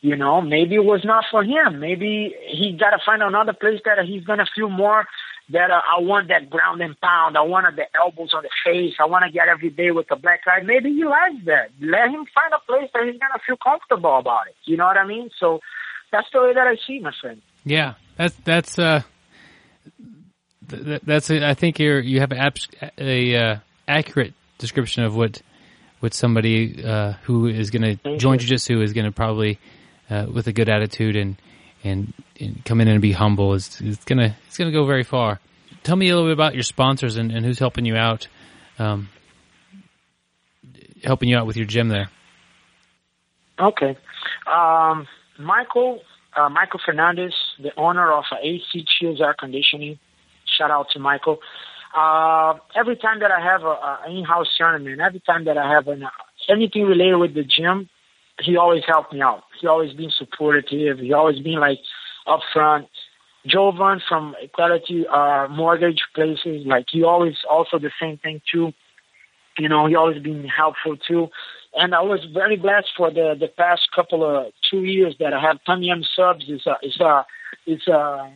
Speaker 6: You know, maybe it was not for him. Maybe he got to find another place that he's going to feel more that uh, I want that ground and pound. I wanted the elbows on the face. I want to get every day with the black guy. Maybe he likes that. Let him find a place that he's gonna feel comfortable about it. You know what I mean? So that's the way that I see, my friend.
Speaker 3: Yeah, that's that's uh, th- that's I think you're you have a, a uh, accurate description of what what somebody uh, who is going to join jiu-jitsu is going to probably uh, with a good attitude and and, and come in and be humble is it's gonna it's gonna go very far. Tell me a little bit about your sponsors and, and who's helping you out, um, helping you out with your gym there.
Speaker 6: Okay, um, Michael uh, Michael Fernandez, the owner of uh, AC Shields Air Conditioning. Shout out to Michael. Uh, every time that I have a, a in-house tournament, every time that I have an, anything related with the gym, he always helped me out. He always been supportive. He always been like upfront. Jovan from Equality uh, Mortgage Places, like he always also the same thing too. You know, he always been helpful too. And I was very blessed for the the past couple of two years that I have Tom Yum Subs. It's a it's a it's a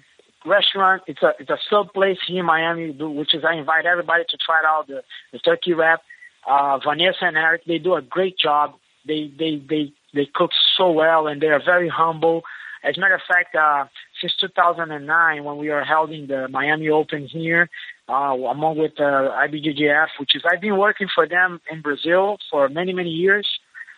Speaker 6: restaurant. It's a it's a sub place here in Miami, which is I invite everybody to try it out the the turkey wrap. Uh, Vanessa and Eric, they do a great job. They they they they cook so well and they are very humble. As a matter of fact, uh, since 2009, when we are holding the Miami Open here, uh, among with uh, IBJJF, which is I've been working for them in Brazil for many many years,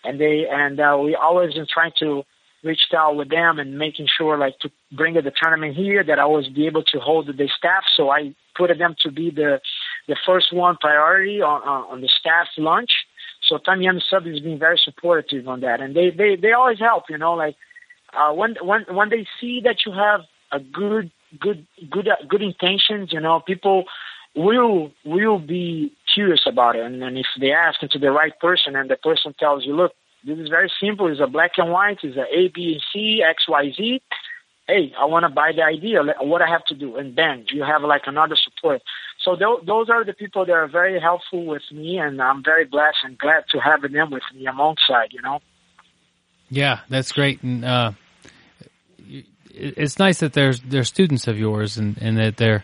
Speaker 6: and they and uh, we always been trying to reach out with them and making sure like to bring the tournament here that I was be able to hold the staff. So I put them to be the the first one priority on on the staff lunch. So Tom Yum Sub has been very supportive on that, and they they they always help. You know, like uh, when when when they see that you have a good good good uh, good intentions, you know, people will will be curious about it, and, and if they ask to the right person, and the person tells you, look, this is very simple. It's a black and white. It's a A, B, and C, X, Y, Z. Hey, I want to buy the idea. What I have to do, and then you have like another support. So th- those are the people that are very helpful with me, and I'm very blessed and glad to have them with me alongside. You know.
Speaker 3: Yeah, that's great, and uh, it's nice that there's they're students of yours, and, and that they're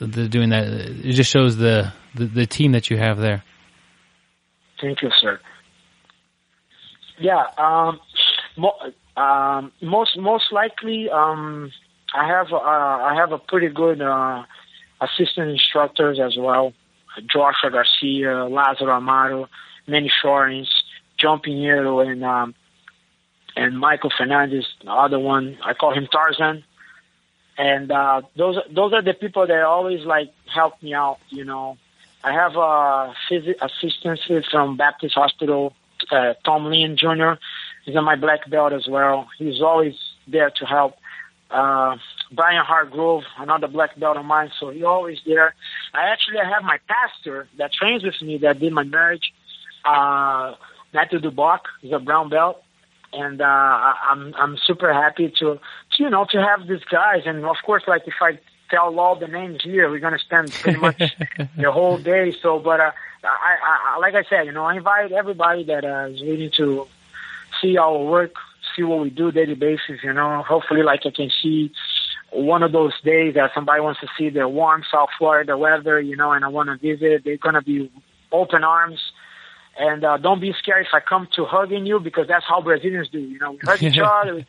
Speaker 3: they're doing that. It just shows the, the the team that you have there.
Speaker 6: Thank you, sir. Yeah, um, mo- um, most most likely, um, I have uh, I have a pretty good uh, assistant instructors as well. Joshua Garcia, Lázaro Amaro, Manny Shorins, John Pinheiro, and um, and Michael Fernandez, the other one. I call him Tarzan. And uh, those those are the people that always like help me out. You know, I have a phys- assistant from Baptist Hospital, uh, Tom Lynn Jr. He's on my black belt as well. He's always there to help. Uh, Brian Hargrove, another black belt of mine, so he's always there. I actually have my pastor that trains with me that did my marriage, uh, Matthew Duboc. He's a brown belt and uh, I'm I'm super happy to, to you know to have these guys, and of course, like if I tell all the names here, we're gonna spend pretty much the whole day. So, but uh, I, I like I said, you know, I invite everybody that uh, is willing to see our work, see what we do daily basis. You know, hopefully, like I can see one of those days that somebody wants to see the warm South Florida weather, you know, and I want to visit. They're gonna be open arms and uh, don't be scared if I come to hugging you because that's how Brazilians do. You know, we hug each other, we,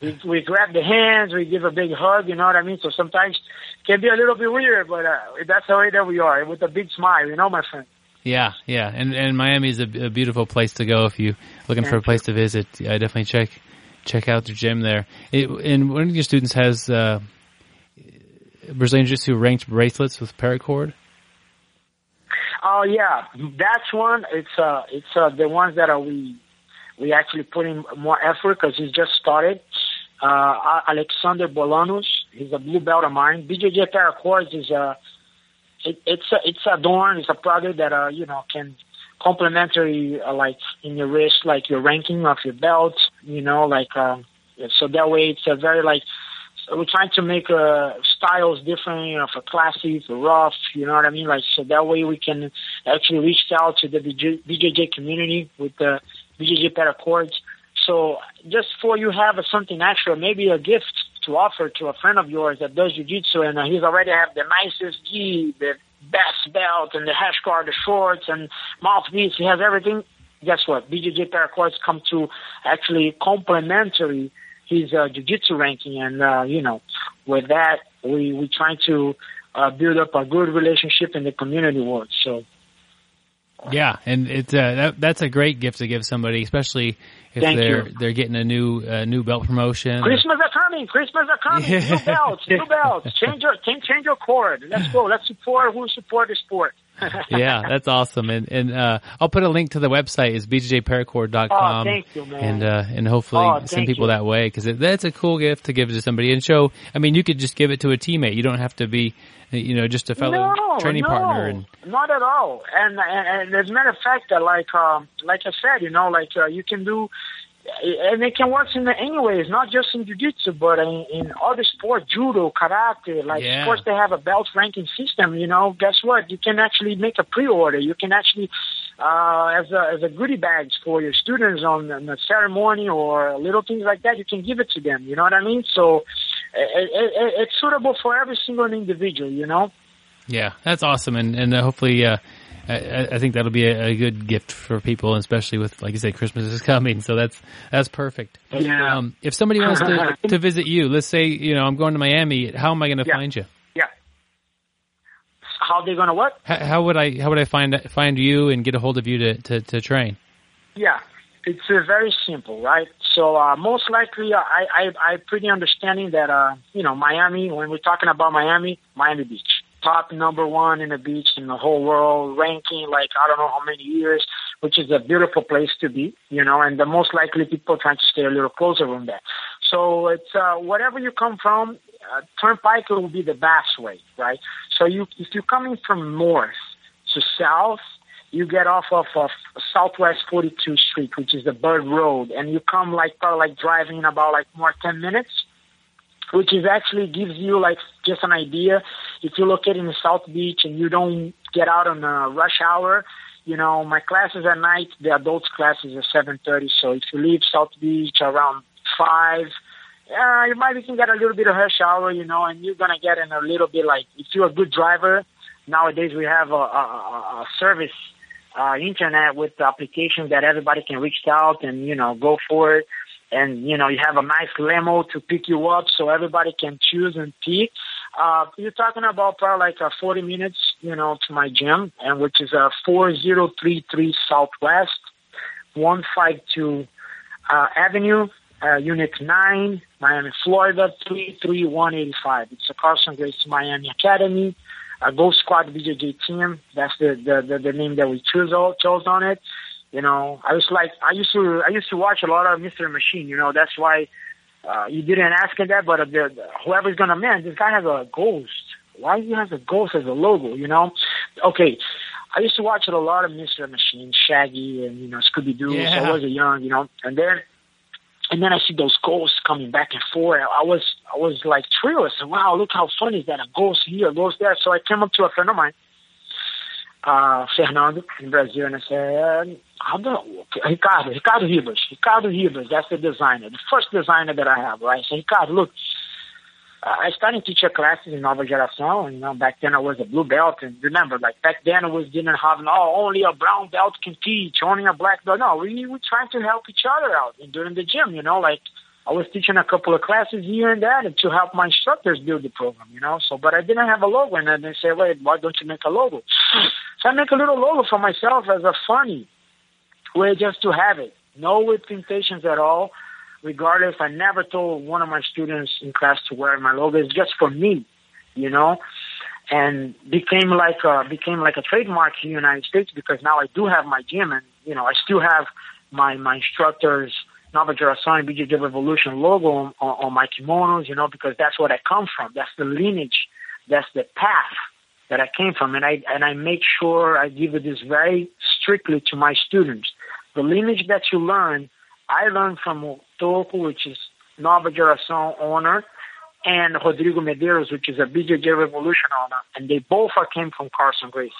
Speaker 6: we, we grab the hands, we give a big hug. You know what I mean? So sometimes it can be a little bit weird, but uh, that's the way that we are with a big smile. You know, my friend.
Speaker 3: Yeah, yeah, and and Miami is a, a beautiful place to go if you looking
Speaker 6: Thank
Speaker 3: for a place to visit. I definitely check check out the gym there. It, and one of your students has uh, Brazilian Jiu-Jitsu ranked bracelets with paracord.
Speaker 6: Oh yeah, that's one. It's uh, it's uh, the ones that are we we actually put in more effort because he's just started. Uh, Alexander Bolanos, he's a blue belt of mine. BJJ Paracords is a it, it's a it's a adorn. It's a product that uh you know can complementary uh, like in your wrist, like your ranking of your belt. You know, like uh, so that way it's a very like we're trying to make uh, styles different, you know, for classy, for rough, you know what I mean? Like, so that way we can actually reach out to the BJ, BJJ community with the BJJ paracords. So just for you have a, something extra, maybe a gift to offer to a friend of yours that does jiu-jitsu and uh, he's already have the nicest gi, the best belt and the rash guard, the shorts and mouthpiece, he has everything. Guess what? BJJ Paracords come to actually complementary his uh, jiu-jitsu ranking and, uh, you know, with that, we, we try to uh, build up a good relationship in the community world. So,
Speaker 3: Yeah, and it's uh, that, that's a great gift to give somebody, especially if
Speaker 6: Thank
Speaker 3: they're
Speaker 6: you.
Speaker 3: they're getting a new uh, new belt promotion.
Speaker 6: Christmas are coming. Christmas are coming.
Speaker 3: Yeah.
Speaker 6: New belts. New belts. Change your change, change your cord. Let's go. Let's support who support the sport.
Speaker 3: Yeah, that's awesome. And and uh, I'll put a link to the website is bjjparacord.com.
Speaker 6: Oh, thank you, man.
Speaker 3: And uh, and hopefully
Speaker 6: Oh,
Speaker 3: send people
Speaker 6: you.
Speaker 3: that way because that's a cool gift to give to somebody and show. I mean, you could just give it to a teammate. You don't have to be, you know, just a fellow
Speaker 6: no,
Speaker 3: training
Speaker 6: no,
Speaker 3: partner. And
Speaker 6: not at all. And, and and as a matter of fact, uh, like um, like I said, you know, like uh, you can do, and it can work in any ways, not just in jiu-jitsu, but in, in other sports, judo, karate, like
Speaker 3: Yeah.
Speaker 6: of course they have a belt ranking system. You know, guess what? You can actually make a pre-order. You can actually. Uh, as a as a goodie bags for your students on, on a ceremony or little things like that, you can give it to them. You know what I mean? So it, it, it, it's suitable for every single individual. You know?
Speaker 3: yeah, that's awesome. And and uh, hopefully. Uh, I, I think that'll be a, a good gift for people, especially with, like you said, Christmas is coming. So that's that's perfect.
Speaker 6: Yeah.
Speaker 3: Um, if somebody wants to, to visit you, let's say you know I'm going to Miami. How am I going to
Speaker 6: Yeah.
Speaker 3: find you?
Speaker 6: Yeah. How they gonna what?
Speaker 3: How, how would I how would I find find you and get a hold of you to to, to train?
Speaker 6: Yeah, it's uh, very simple, right? So uh, most likely, uh, I I I pretty understanding that uh you know Miami. When we're talking about Miami, Miami Beach, top number one in the beach in the whole world, ranking like I don't know how many years, which is a beautiful place to be, you know. And the most likely people trying to stay a little closer from that. So it's uh, whatever you come from, uh, Turnpike will be the best way, right? So you if you're coming from north to south, you get off of, of Southwest 42th Street, which is the Bird Road, and you come like probably like driving in about like more 10 minutes, which is actually gives you like just an idea. If you're located in South Beach and you don't get out on a rush hour, you know, my classes at night, the adults classes are 7.30, so if you leave South Beach around 5, uh, you might even get a little bit of rush hour, you know, and you're going to get in a little bit like, if you're a good driver, nowadays we have a, a, a service uh, internet with applications that everybody can reach out and you know go for it and you know you have a nice limo to pick you up so everybody can choose and pick uh you're talking about probably like uh, 40 minutes you know to my gym and which is uh 4033 southwest 152 uh avenue uh, Unit 9, Miami, Florida, 33185. It's a Carlson Gracie Miami Academy, a Ghost Squad BJJ team. That's the, the, the, the name that we chose, chose on it. You know, I was like, I used to, I used to watch a lot of Mystery Machine, you know, that's why, uh, you didn't ask him that, but the, the, whoever's gonna, man, this guy has a ghost. Why he has a ghost as a logo, you know? Okay. I used to watch a lot of Mystery Machine, Shaggy, and, you know, Scooby-Doo. So I was a young, you know, and then, and then I see those ghosts coming back and forth. I was I was like thrilled. I said, "Wow, look how funny is that? A ghost here, a ghost there." So I came up to a friend of mine, uh, Fernando said, uh, "How Ricardo? Ricardo Ribas? Ricardo Ribas? That's the designer, the first designer that I have, right?" So "Ricardo, look." I started teacher classes in Nova Geração, you know, back then I was a blue belt, and remember, like back then I was didn't have no only a brown belt can teach, only a black belt. No, we we trying to help each other out and during the gym, you know, like I was teaching a couple of classes here and there to help my instructors build the program, you know. So, but I didn't have a logo, and then they say, wait, why don't you make a logo? So I make a little logo for myself as a funny way just to have it, no with temptations at all regardless. I never told one of my students in class to wear my logo. It's just for me, you know, and became like a, became like a trademark in the United States because now I do have my gym and, you know, I still have my, my instructors, Nova Geração and BJJ Revolution logo on, on, my kimonos, you know, because that's what I come from. That's the lineage. That's the path that I came from. And I, and I make sure I give it this very strictly to my students. The lineage that you learn I learned from Toco, which is Nova Geração owner, and Rodrigo Medeiros, which is a BJJ Revolution owner, and they both are came from Carlson Gracie.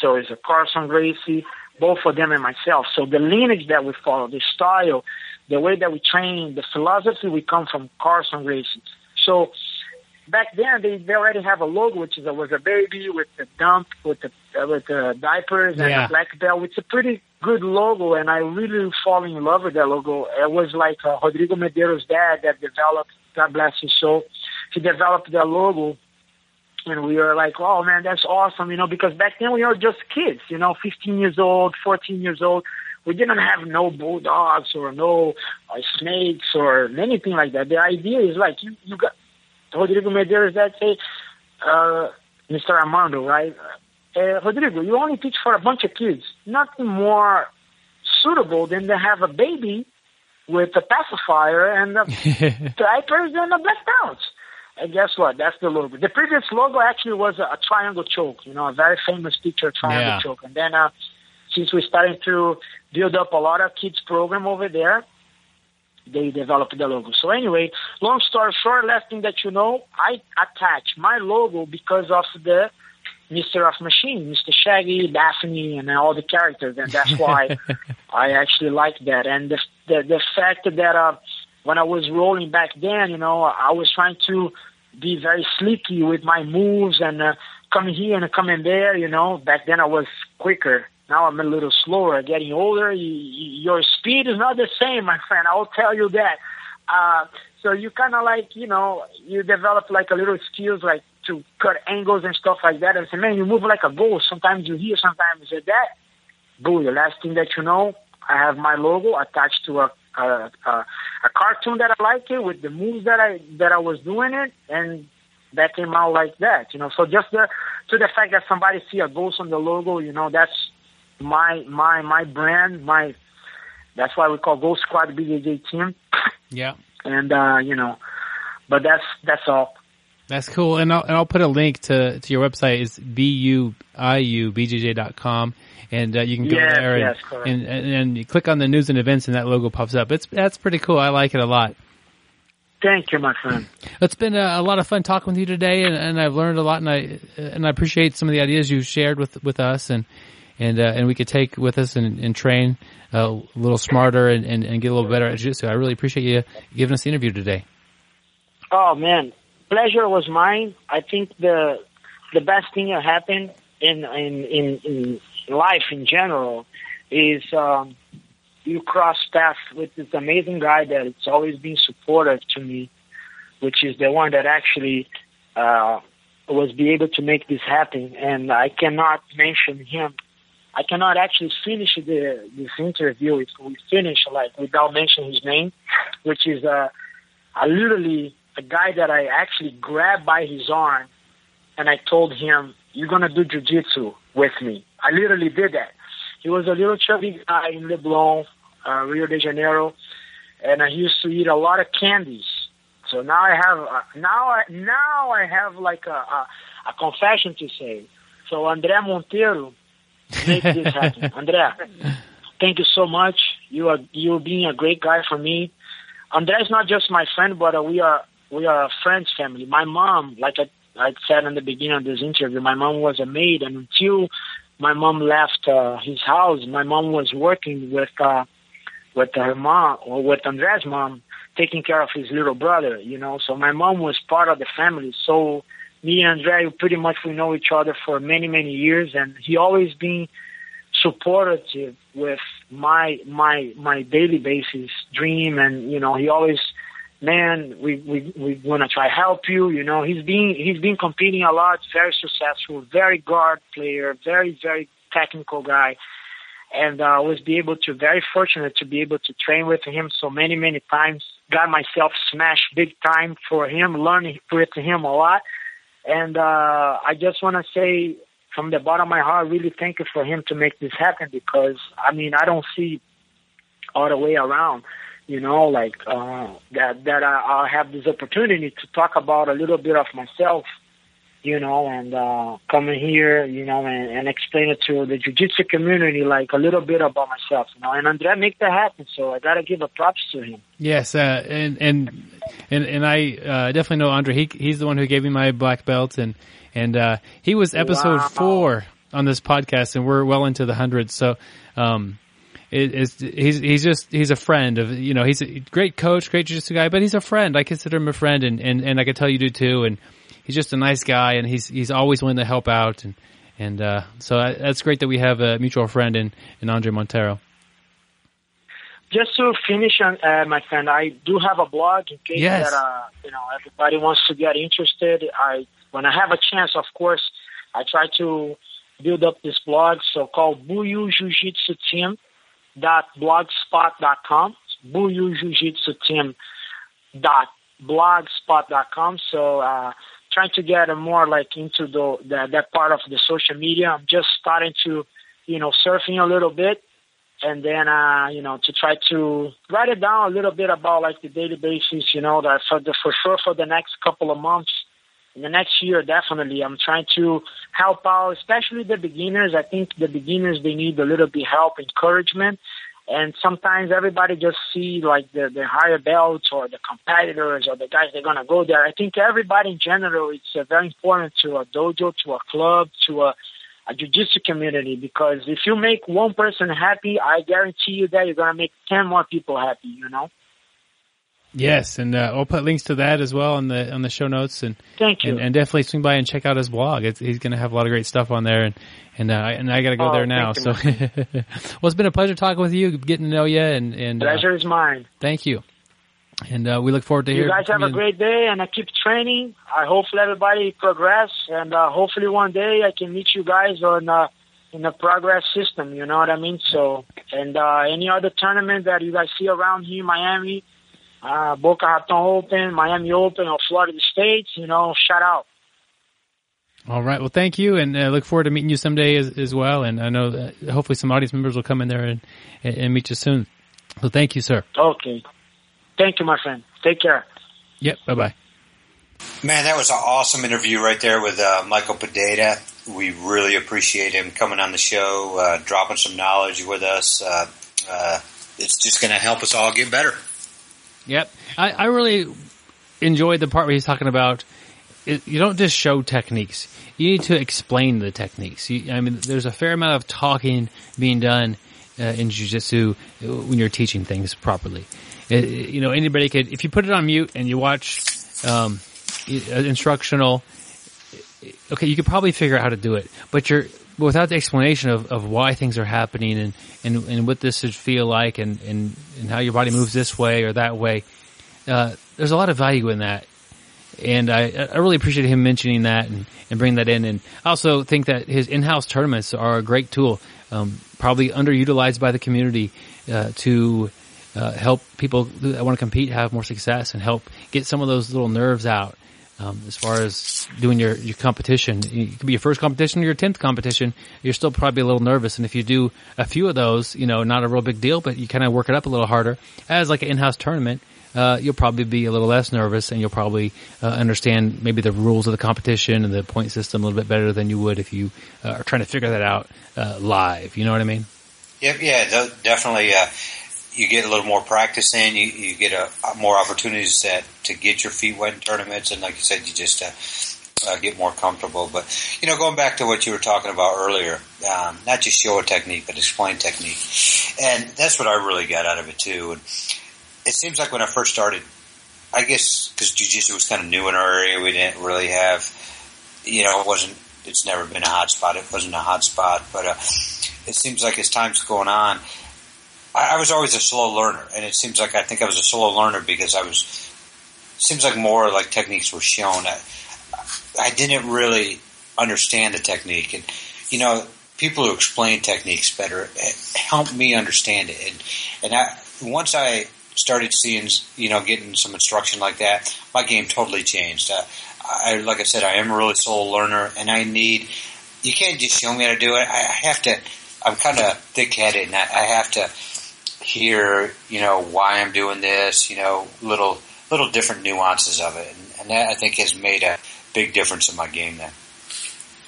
Speaker 6: So it's a Carlson Gracie, both of them and myself. So the lineage that we follow, the style, the way that we train, the philosophy we come from Carlson Gracie. So back then they, they already have a logo, which is a, was a baby with the dump, with the uh, with the diapers and
Speaker 3: Yeah.
Speaker 6: a black belt. It's a pretty good logo, and I really fall in love with that logo. It was like uh, Rodrigo Medeiros' dad that developed. God bless his soul. He developed that logo. And we were like, oh man, that's awesome, you know, because back then we were just kids, you know, 15 years old, 14 years old. We didn't have no bulldogs or no uh, snakes or anything like that. The idea is like, you, you got Rodrigo Medeiros that say, uh, Mr. Armando, right? Uh, Rodrigo, you only teach for a bunch of kids. Nothing more suitable than to have a baby with a pacifier and a diapers and a black belt. And guess what? That's the logo. The previous logo actually was a, a triangle choke, you know, a very famous picture triangle
Speaker 3: Yeah.
Speaker 6: choke. And then uh, since we started to build up a lot of kids program over there, they developed the logo. So anyway, long story short, last thing that you know, I attach my logo because of the Mr. of Machine, Mr. Shaggy, Daphne, and all the characters, and that's why I actually like that. And the the, the fact that uh, when I was rolling back then, you know, I was trying to be very sleeky with my moves and uh, coming here and coming there. You know, back then I was quicker. Now I'm a little slower. Getting older, y y your speed is not the same, my friend. I will tell you that. Uh, so you kind of like, you know, you develop like a little skills like to cut angles and stuff like that. And say, man, you move like a ghost. Sometimes you hear, sometimes you say that. Boom, the last thing that you know, I have my logo attached to a a, a, a cartoon that I like it with the moves that I that I was doing it, and that came out like that. You know, so just the to the fact that somebody see a ghost on the logo, you know, that's my my my brand, my that's why we call Ghost Squad BJJ team,
Speaker 3: yeah.
Speaker 6: and uh, you know, but that's that's all.
Speaker 3: That's cool. And I'll, and I'll put a link to, to your website is buiubjj.com and uh, you can go
Speaker 6: Yes,
Speaker 3: there and,
Speaker 6: yes,
Speaker 3: and, and, and you click on the news and events and that logo pops up. It's, that's pretty cool. I like it a lot.
Speaker 6: Thank you, my friend.
Speaker 3: It's been a, a lot of fun talking with you today and, and I've learned a lot and I, and I appreciate some of the ideas you shared with, with us and, and, uh, and we could take with us and, and train uh, a little smarter and, and, and get a little better at jiu-jitsu. I really appreciate you giving us the interview today.
Speaker 6: Oh man, pleasure was mine. I think the the best thing that happened in in in, in life in general is um, you cross paths with this amazing guy that it's always been supportive to me, which is the one that actually uh, was be able to make this happen. And I cannot mention him. I cannot actually finish the this interview if we finish like without mentioning his name, which is uh, literally a guy that I actually grabbed by his arm and I told him, "You're gonna do jujitsu with me." I literally did that. He was a little chubby guy in Leblon, uh, Rio de Janeiro, and I used to eat a lot of candies. So now I have uh, now I now I have like a, a a confession to say. So André Monteiro make this happen. André, thank you so much. You are you being a great guy for me. André is not just my friend, but uh, we are we are a friends family. My mom, like I, I said in the beginning of this interview, my mom was a maid, and until my mom left uh, his house, my mom was working with uh, with her mom or with Andrea's mom, taking care of his little brother. You know, so my mom was part of the family. So me and André, pretty much we know each other for many many years, and he always been supportive with my my my daily basis dream and you know he always man we we we want to try help you you know. He's been he's been competing a lot very successful very guard player very very technical guy and uh, was be able to very fortunate to be able to train with him so many many times. Got myself smashed big time for him learning with him a lot and uh I just want to say from the bottom of my heart, really thank you for him to make this happen because I mean I don't see all the way around, you know, like uh, that that I, I'll have this opportunity to talk about a little bit of myself, you know, and uh, coming here, you know, and, and explain it to the jiu-jitsu community, like a little bit about myself, you know. And Andre make that happen, so I gotta give a props to him.
Speaker 3: Yes, uh, and and and and I uh, definitely know Andre. He he's the one who gave me my black belt, and and uh, he was episode
Speaker 6: Wow.
Speaker 3: four on this podcast, and we're well into the hundreds. So, um, is he's he's just he's a friend of you know he's a great coach, great jiu-jitsu guy, but he's a friend. I consider him a friend, and and and I can tell you do too. And he's just a nice guy, and he's he's always willing to help out, and and uh, so I, that's great that we have a mutual friend in in Andre Monteiro.
Speaker 6: Just to finish, on, uh, my friend, I do have a blog in case
Speaker 3: Yes.
Speaker 6: that uh, you know everybody wants to get interested. I when I have a chance, of course, I try to build up this blog. So called Buiu Jiu Jitsu Team dot blogspot dot com. Buiu Jiu Jitsu Team dot blogspot dot com. So uh, trying to get more like into the, the that part of the social media. I'm just starting to you know surfing a little bit and then uh, you know to try to write it down a little bit about like the daily basis. You know that for the for sure for the next couple of months, in the next year definitely, I'm trying to help out, especially the beginners. I think the beginners they need a little bit help, encouragement. And sometimes everybody just see like the, the higher belts or the competitors or the guys they're gonna go there. I think everybody in general it's uh, very important to a dojo, to a club, to a a jiu-jitsu community because if you make one person happy, I guarantee you that you're gonna make ten more people happy. You know.
Speaker 3: Yes, and uh, I'll put links to that as well on the on the show notes, and
Speaker 6: Thank you.
Speaker 3: and, and definitely swing by and check out his blog. It's, he's going to have a lot of great stuff on there, and and uh, and I got to go
Speaker 6: Oh,
Speaker 3: there now. So, well, it's been a pleasure talking with you, getting to know you, and and uh,
Speaker 6: Pleasure is mine.
Speaker 3: thank you. And uh, we look forward to hearing.
Speaker 6: You guys have a
Speaker 3: you.
Speaker 6: great day, and I keep training. I hopefully everybody progress, and uh, hopefully one day I can meet you guys on uh, in the progress system. You know what I mean? So, and uh, any other tournament that you guys see around here, Miami, uh, Boca Raton Open, Miami Open, or Florida State, you know, shout out.
Speaker 3: All right. Well, thank you, and uh, look forward to meeting you someday as, as well. And I know that hopefully some audience members will come in there and and, and meet you soon. So, thank you, sir.
Speaker 6: Okay. Thank you, my friend. Take care.
Speaker 3: Yep. Bye bye.
Speaker 2: Man, that was an awesome interview right there with uh, Michael Pereira. We really appreciate him coming on the show, uh, dropping some knowledge with us. Uh, uh, it's just going to help us all get better.
Speaker 3: Yep. I, I really enjoyed the part where he's talking about it, you don't just show techniques. You need to explain the techniques. You, I mean, there's a fair amount of talking being done uh, in jujitsu when you're teaching things properly. It- it- you know, anybody could, if you put it on mute and you watch um, uh, instructional, okay, you could probably figure out how to do it, but you're without the explanation of, of why things are happening and, and, and what this should feel like and, and, and how your body moves this way or that way. Uh, there's a lot of value in that. And I, I really appreciate him mentioning that and, and bringing that in. And I also think that his in-house tournaments are a great tool, um, probably underutilized by the community, uh, to, uh, help people that want to compete have more success and help get some of those little nerves out. Um, as far as doing your, your competition, it could be your first competition or your tenth competition. You're still probably a little nervous, and if you do a few of those, you know, not a real big deal, but you kind of work it up a little harder as like an in-house tournament. Uh, you'll probably be a little less nervous, and you'll probably uh, understand maybe the rules of the competition and the point system a little bit better than you would if you uh, are trying to figure that out uh, live. You know what I mean?
Speaker 2: Yep, yeah, definitely. You get a little more practice in. You, you get a, more opportunities to, to get your feet wet in tournaments, and like you said, you just uh, uh, get more comfortable. But you know, going back to what you were talking about earlier, um, not just show a technique, but explain technique, and that's what I really got out of it too. And it seems like when I first started, I guess because jujitsu was kind of new in our area, we didn't really have, you know, it wasn't. It's never been a hot spot. It wasn't a hot spot, but uh, it seems like as time's going on, I, I was always a slow learner, and it seems like I think I was a slow learner because I was. Seems like more like techniques were shown. I, I didn't really understand the technique, and you know, people who explain techniques better eh, help me understand it. And and I once I started seeing, you know, getting some instruction like that, my game totally changed. Uh, I like I said, I am a really slow learner, and I need. You can't just show me how to do it. I have to. I'm kind of thick-headed, and I, I have to hear, you know, why I'm doing this. You know, little little different nuances of it, and, and that I think has made a big difference in my game. Then.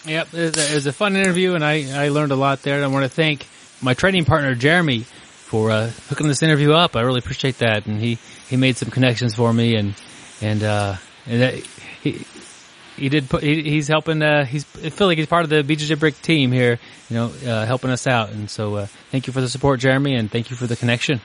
Speaker 3: Yep, it was a, fun interview, and I, I learned a lot there. And I want to thank my training partner Jeremy for uh, hooking this interview up. I really appreciate that, and he, he made some connections for me, and and uh, and that, he he did. Put, he, he's helping. Uh, he's I feel like he's part of the BJJ Brick team here. You know, uh, helping us out. And so, uh, thank you for the support, Jeremy, and thank you for the connection.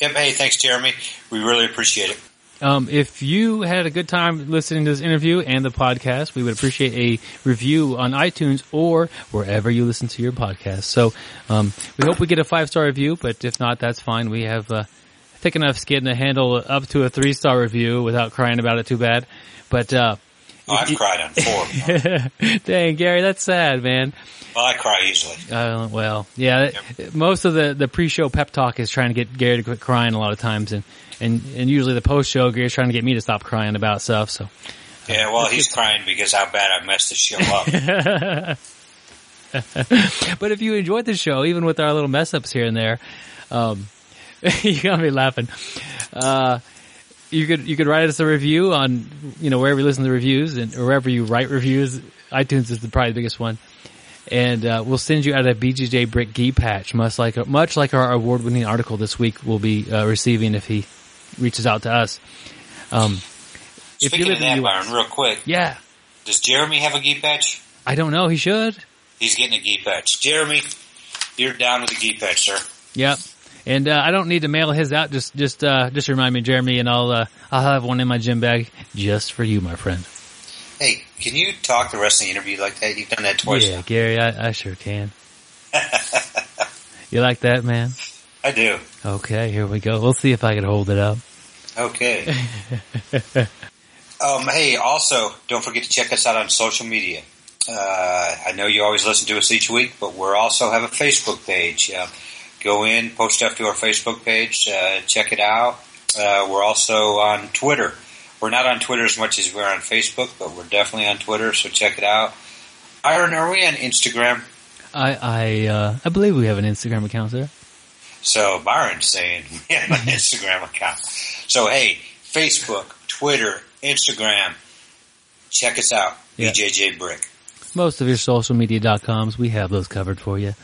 Speaker 2: Yep. Hey, thanks, Jeremy. We really appreciate it.
Speaker 3: Um, if you had a good time listening to this interview and the podcast, we would appreciate a review on iTunes or wherever you listen to your podcast. So, um, we hope we get a five star review, but if not, that's fine. We have, uh, thick enough skin to handle up to a three star review without crying about it too bad. But, uh,
Speaker 2: Oh, I've cried on four.
Speaker 3: dang, Gary, that's sad, man.
Speaker 2: well, I cry easily.
Speaker 3: Uh, well, yeah, most of the, the pre-show pep talk is trying to get Gary to quit crying a lot of times, and, and, and usually the post-show, Gary's trying to get me to stop crying about stuff, so.
Speaker 2: Yeah, well, he's crying because how bad I messed the show up.
Speaker 3: but if you enjoyed the show, even with our little mess ups here and there, um, you got me laughing. Uh, you could you could write us a review on you know wherever you listen to reviews and or wherever you write reviews. iTunes is the probably the biggest one, and uh, we'll send you out a BJJ Brick gi patch, much like much like our award winning article this week will be uh, receiving if he reaches out to us. Um, if
Speaker 2: Speaking of that, Byron, real quick,
Speaker 3: yeah,
Speaker 2: does Jeremy have a gi patch?
Speaker 3: I don't know. He should.
Speaker 2: He's getting a gi patch. Jeremy, you're down with the gi patch, sir.
Speaker 3: Yep. And uh, I don't need to mail his out. Just, just, uh, just remind me, Jeremy, and I'll, uh, I'll have one in my gym bag just for you, my friend.
Speaker 2: Hey, can you talk the rest of the interview like that? You've done that twice.
Speaker 3: Yeah,
Speaker 2: now.
Speaker 3: Gary, I, I sure can. you like that, man?
Speaker 2: I do.
Speaker 3: Okay, here we go. We'll see if I can hold it up.
Speaker 2: Okay. um, hey, also, don't forget to check us out on social media. Uh, I know you always listen to us each week, but we also have a Facebook page. Uh, go in, post stuff to our Facebook page, uh, check it out. Uh, we're also on Twitter. We're not on Twitter as much as we're on Facebook, but we're definitely on Twitter, so check it out. Byron, are we on Instagram?
Speaker 3: I, I, uh, I believe we have an Instagram account there.
Speaker 2: So Byron's saying we have an Instagram account. So hey, Facebook, Twitter, Instagram, check us out.
Speaker 3: Yeah.
Speaker 2: BJJ Brick.
Speaker 3: Most of your social media media.coms, we have those covered for you.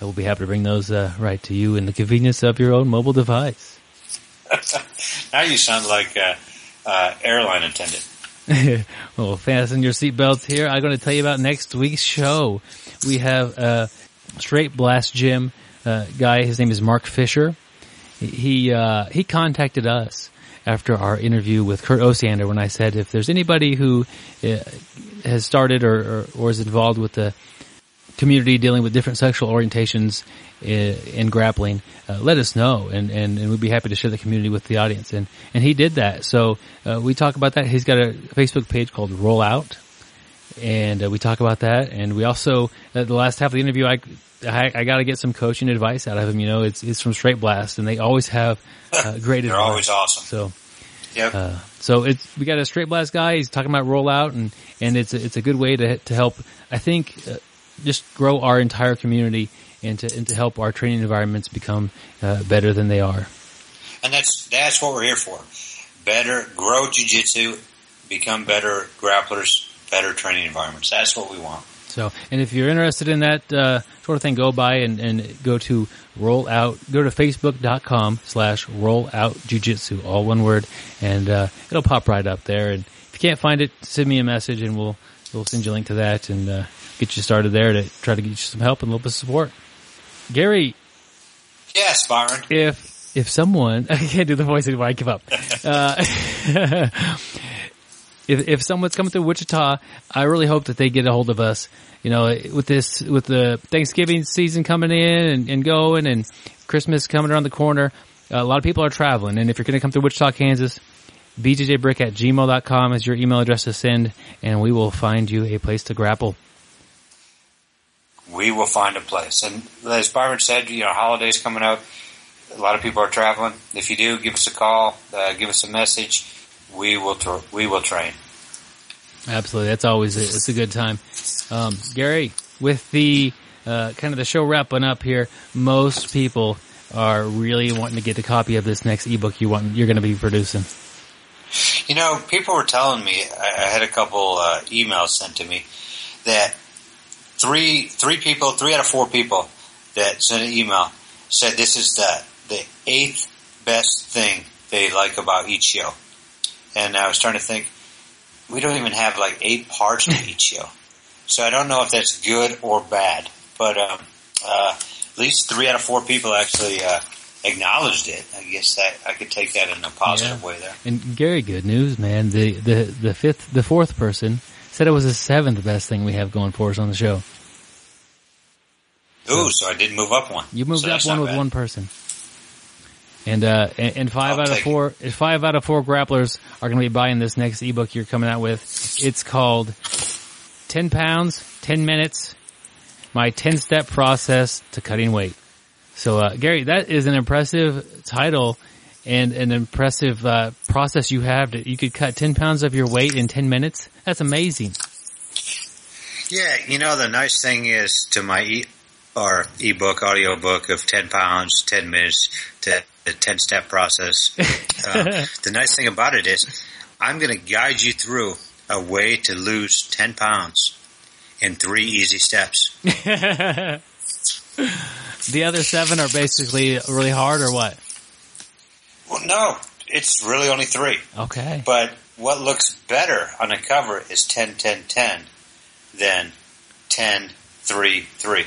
Speaker 3: We'll be happy to bring those uh, right to you in the convenience of your own mobile device.
Speaker 2: Now you sound like a uh, airline attendant.
Speaker 3: well, fasten your seatbelts here. I'm going to tell you about next week's show. We have a straight blast gym uh, guy. His name is Mark Fisher. He uh, he contacted us after our interview with Kurt Osiander when I said if there's anybody who uh, has started or, or, or is involved with the community dealing with different sexual orientations in, in grappling, uh, let us know, and, and, and we'd be happy to share the community with the audience. And and he did that. So uh, we talk about that. He's got a Facebook page called Rollout, and uh, we talk about that. And we also uh, the last half of the interview, I I, I got to get some coaching advice out of him. You know, it's it's from Straight Blast, and they always have uh, great
Speaker 2: They're
Speaker 3: advice.
Speaker 2: always awesome.
Speaker 3: So.
Speaker 2: Yep.
Speaker 3: Uh, so it's we got a straight blast guy. He's talking about rollout, and and it's a, it's a good way to to help. I think uh, just grow our entire community and to and to help our training environments become uh, better than they are.
Speaker 2: and that's that's what we're here for. Better grow jujitsu, become better grapplers, better training environments. That's what we want.
Speaker 3: So, and if you're interested in that uh, sort of thing, go by and, and go to roll out. Go to facebook.com slash roll out jujitsu, all one word, and uh, it'll pop right up there. And if you can't find it, send me a message, and we'll we'll send you a link to that and uh, get you started there to try to get you some help and a little bit of support. Gary,
Speaker 2: Yes, Byron.
Speaker 3: if if someone I can't do the voice anymore, I give up. Uh, if if someone's coming through Wichita, I really hope that they get a hold of us. You know, with this with the Thanksgiving season coming in and, and going, and Christmas coming around the corner, a lot of people are traveling. And if you're going to come through Wichita, Kansas, bjjbrick at gmail.com is your email address to send, and we will find you a place to grapple.
Speaker 2: We will find a place. And as Byron said, you know, holidays coming up. A lot of people are traveling. If you do, give us a call, uh, give us a message. We will tr- we will train.
Speaker 3: Absolutely, that's always a, it's a good time. Um, Gary, with the uh, kind of the show wrapping up here, most people are really wanting to get a copy of this next ebook you want you're going to be producing.
Speaker 2: You know, people were telling me. I, had a couple uh, emails sent to me that three three people, three out of four people that sent an email said this is the the eighth best thing they like about each show. And I was trying to think, we don't even have like eight parts to each show. So I don't know if that's good or bad, but um, uh, at least three out of four people actually uh, acknowledged it. I guess that I could take that in a positive
Speaker 3: Yeah.
Speaker 2: way there.
Speaker 3: And Gary, good news, man. The the the fifth, the fourth person said it was the seventh best thing we have going for us on the show.
Speaker 2: Ooh, so I did move up one.
Speaker 3: You moved
Speaker 2: So
Speaker 3: up one with
Speaker 2: bad.
Speaker 3: one person. And uh, and, and 5
Speaker 2: I'll
Speaker 3: out of
Speaker 2: four,
Speaker 3: four, five out of four grapplers are going to be buying this next ebook you're coming out with. It's called "10 Pounds, 10 Minutes: My 10 Step Process to Cutting Weight." So, uh, Gary, that is an impressive title and an impressive uh, process you have. That you could cut 10 pounds of your weight in 10 minutes. That's amazing.
Speaker 2: Yeah, you know the nice thing is to my e or ebook, audio book of ten pounds, ten minutes to the ten step process. uh, the nice thing about it is I'm going to guide you through a way to lose ten pounds in three easy steps.
Speaker 3: The other seven are basically really hard, or what?
Speaker 2: Well, no, it's really only three.
Speaker 3: Okay.
Speaker 2: But what looks better on a cover is 10, 10, 10 than 10, 3, 3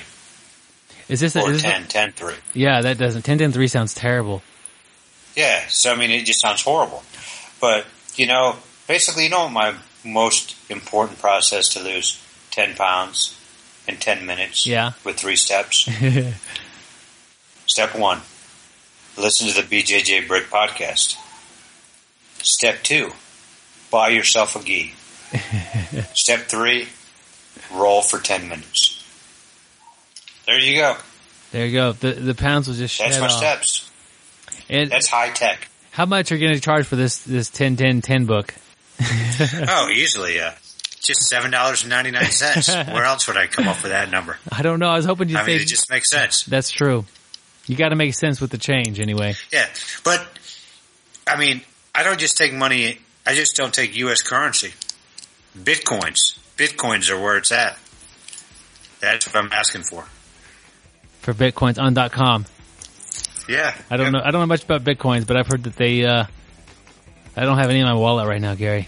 Speaker 3: Is this, a,
Speaker 2: or
Speaker 3: is this a-
Speaker 2: 10, 10, 3.
Speaker 3: Yeah, that doesn't. Ten ten three sounds terrible.
Speaker 2: Yeah, so I mean, it just sounds horrible. But, you know, basically, you know my most important process to lose 10 pounds in 10 minutes
Speaker 3: Yeah.
Speaker 2: with three steps? Step one, listen to the BJJ Brick podcast. Step two, buy yourself a gi. Step three, roll for 10 minutes. There you go.
Speaker 3: there you go. The the pounds will just
Speaker 2: That's my
Speaker 3: off.
Speaker 2: steps.
Speaker 3: And
Speaker 2: That's high tech.
Speaker 3: how much are you going to charge for this this 10 10 10 book?
Speaker 2: Oh, easily, uh, just seven dollars and ninety nine cents. Where else would I come up with that number?
Speaker 3: I don't know. I was hoping you'd
Speaker 2: I mean,
Speaker 3: say
Speaker 2: it just makes sense.
Speaker 3: that's true. You got to make sense with the change anyway.
Speaker 2: Yeah, but I mean, I don't just take money. I just don't take U.S. currency. Bitcoins, bitcoins are where it's at. That's what I'm asking for.
Speaker 3: For bitcoins on dot .com.
Speaker 2: Yeah,
Speaker 3: I don't
Speaker 2: Yep.
Speaker 3: know. I don't know much about bitcoins, but I've heard that they. uh I don't have any in my wallet right now, Gary.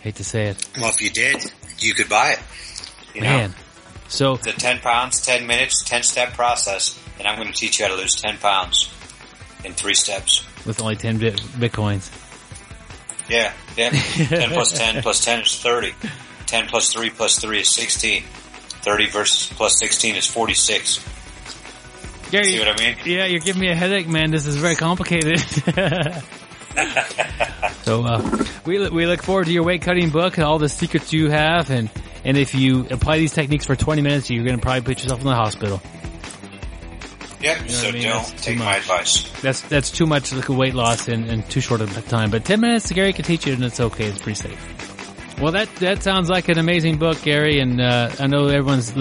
Speaker 3: Hate to say it,
Speaker 2: Well, if you did, you could buy it. You know,
Speaker 3: man. So
Speaker 2: the ten pounds, ten minutes, ten step process, and I'm going to teach you how to lose ten pounds in three steps.
Speaker 3: with only ten bit bitcoins.
Speaker 2: Yeah, yeah. 10 plus 10 plus 10 is 30. 10 plus 3 plus 3 is 16. 30 versus plus 16 is 46.
Speaker 3: Gary,
Speaker 2: See what I mean?
Speaker 3: Yeah, you're giving me a headache, man. This is very complicated. so uh, we we look forward to your weight cutting book and all the secrets you have, and and if you apply these techniques for 20 minutes, you're going to probably put yourself in the hospital.
Speaker 2: Yep,
Speaker 3: know
Speaker 2: so
Speaker 3: I mean?
Speaker 2: don't take my advice.
Speaker 3: That's that's too much like a weight loss in, in too short of a time. But 10 minutes, Gary can teach you, and it's okay. It's pretty safe. Well, that that sounds like an amazing book, Gary, and uh, I know everyone's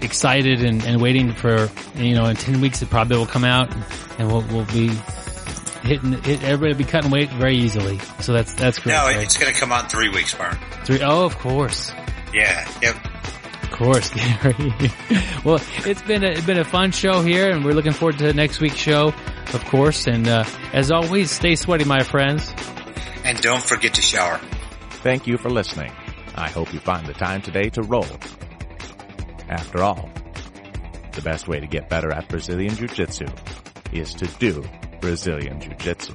Speaker 3: excited and, and waiting for you know in 10 weeks it probably will come out, and we'll we'll be hitting hit, everybody will be cutting weight very easily. So that's that's great.
Speaker 2: No,
Speaker 3: right?
Speaker 2: it's going to come out in three weeks, Byron.
Speaker 3: Three, oh, of course.
Speaker 2: Yeah, yep.
Speaker 3: Of course, Gary. well, it's been a, it's been a fun show here, and we're looking forward to next week's show, of course. And uh, as always, stay sweaty, my friends.
Speaker 2: And don't forget to shower.
Speaker 1: Thank you for listening. I hope you find the time today to roll. After all, the best way to get better at Brazilian Jiu-Jitsu is to do Brazilian Jiu-Jitsu.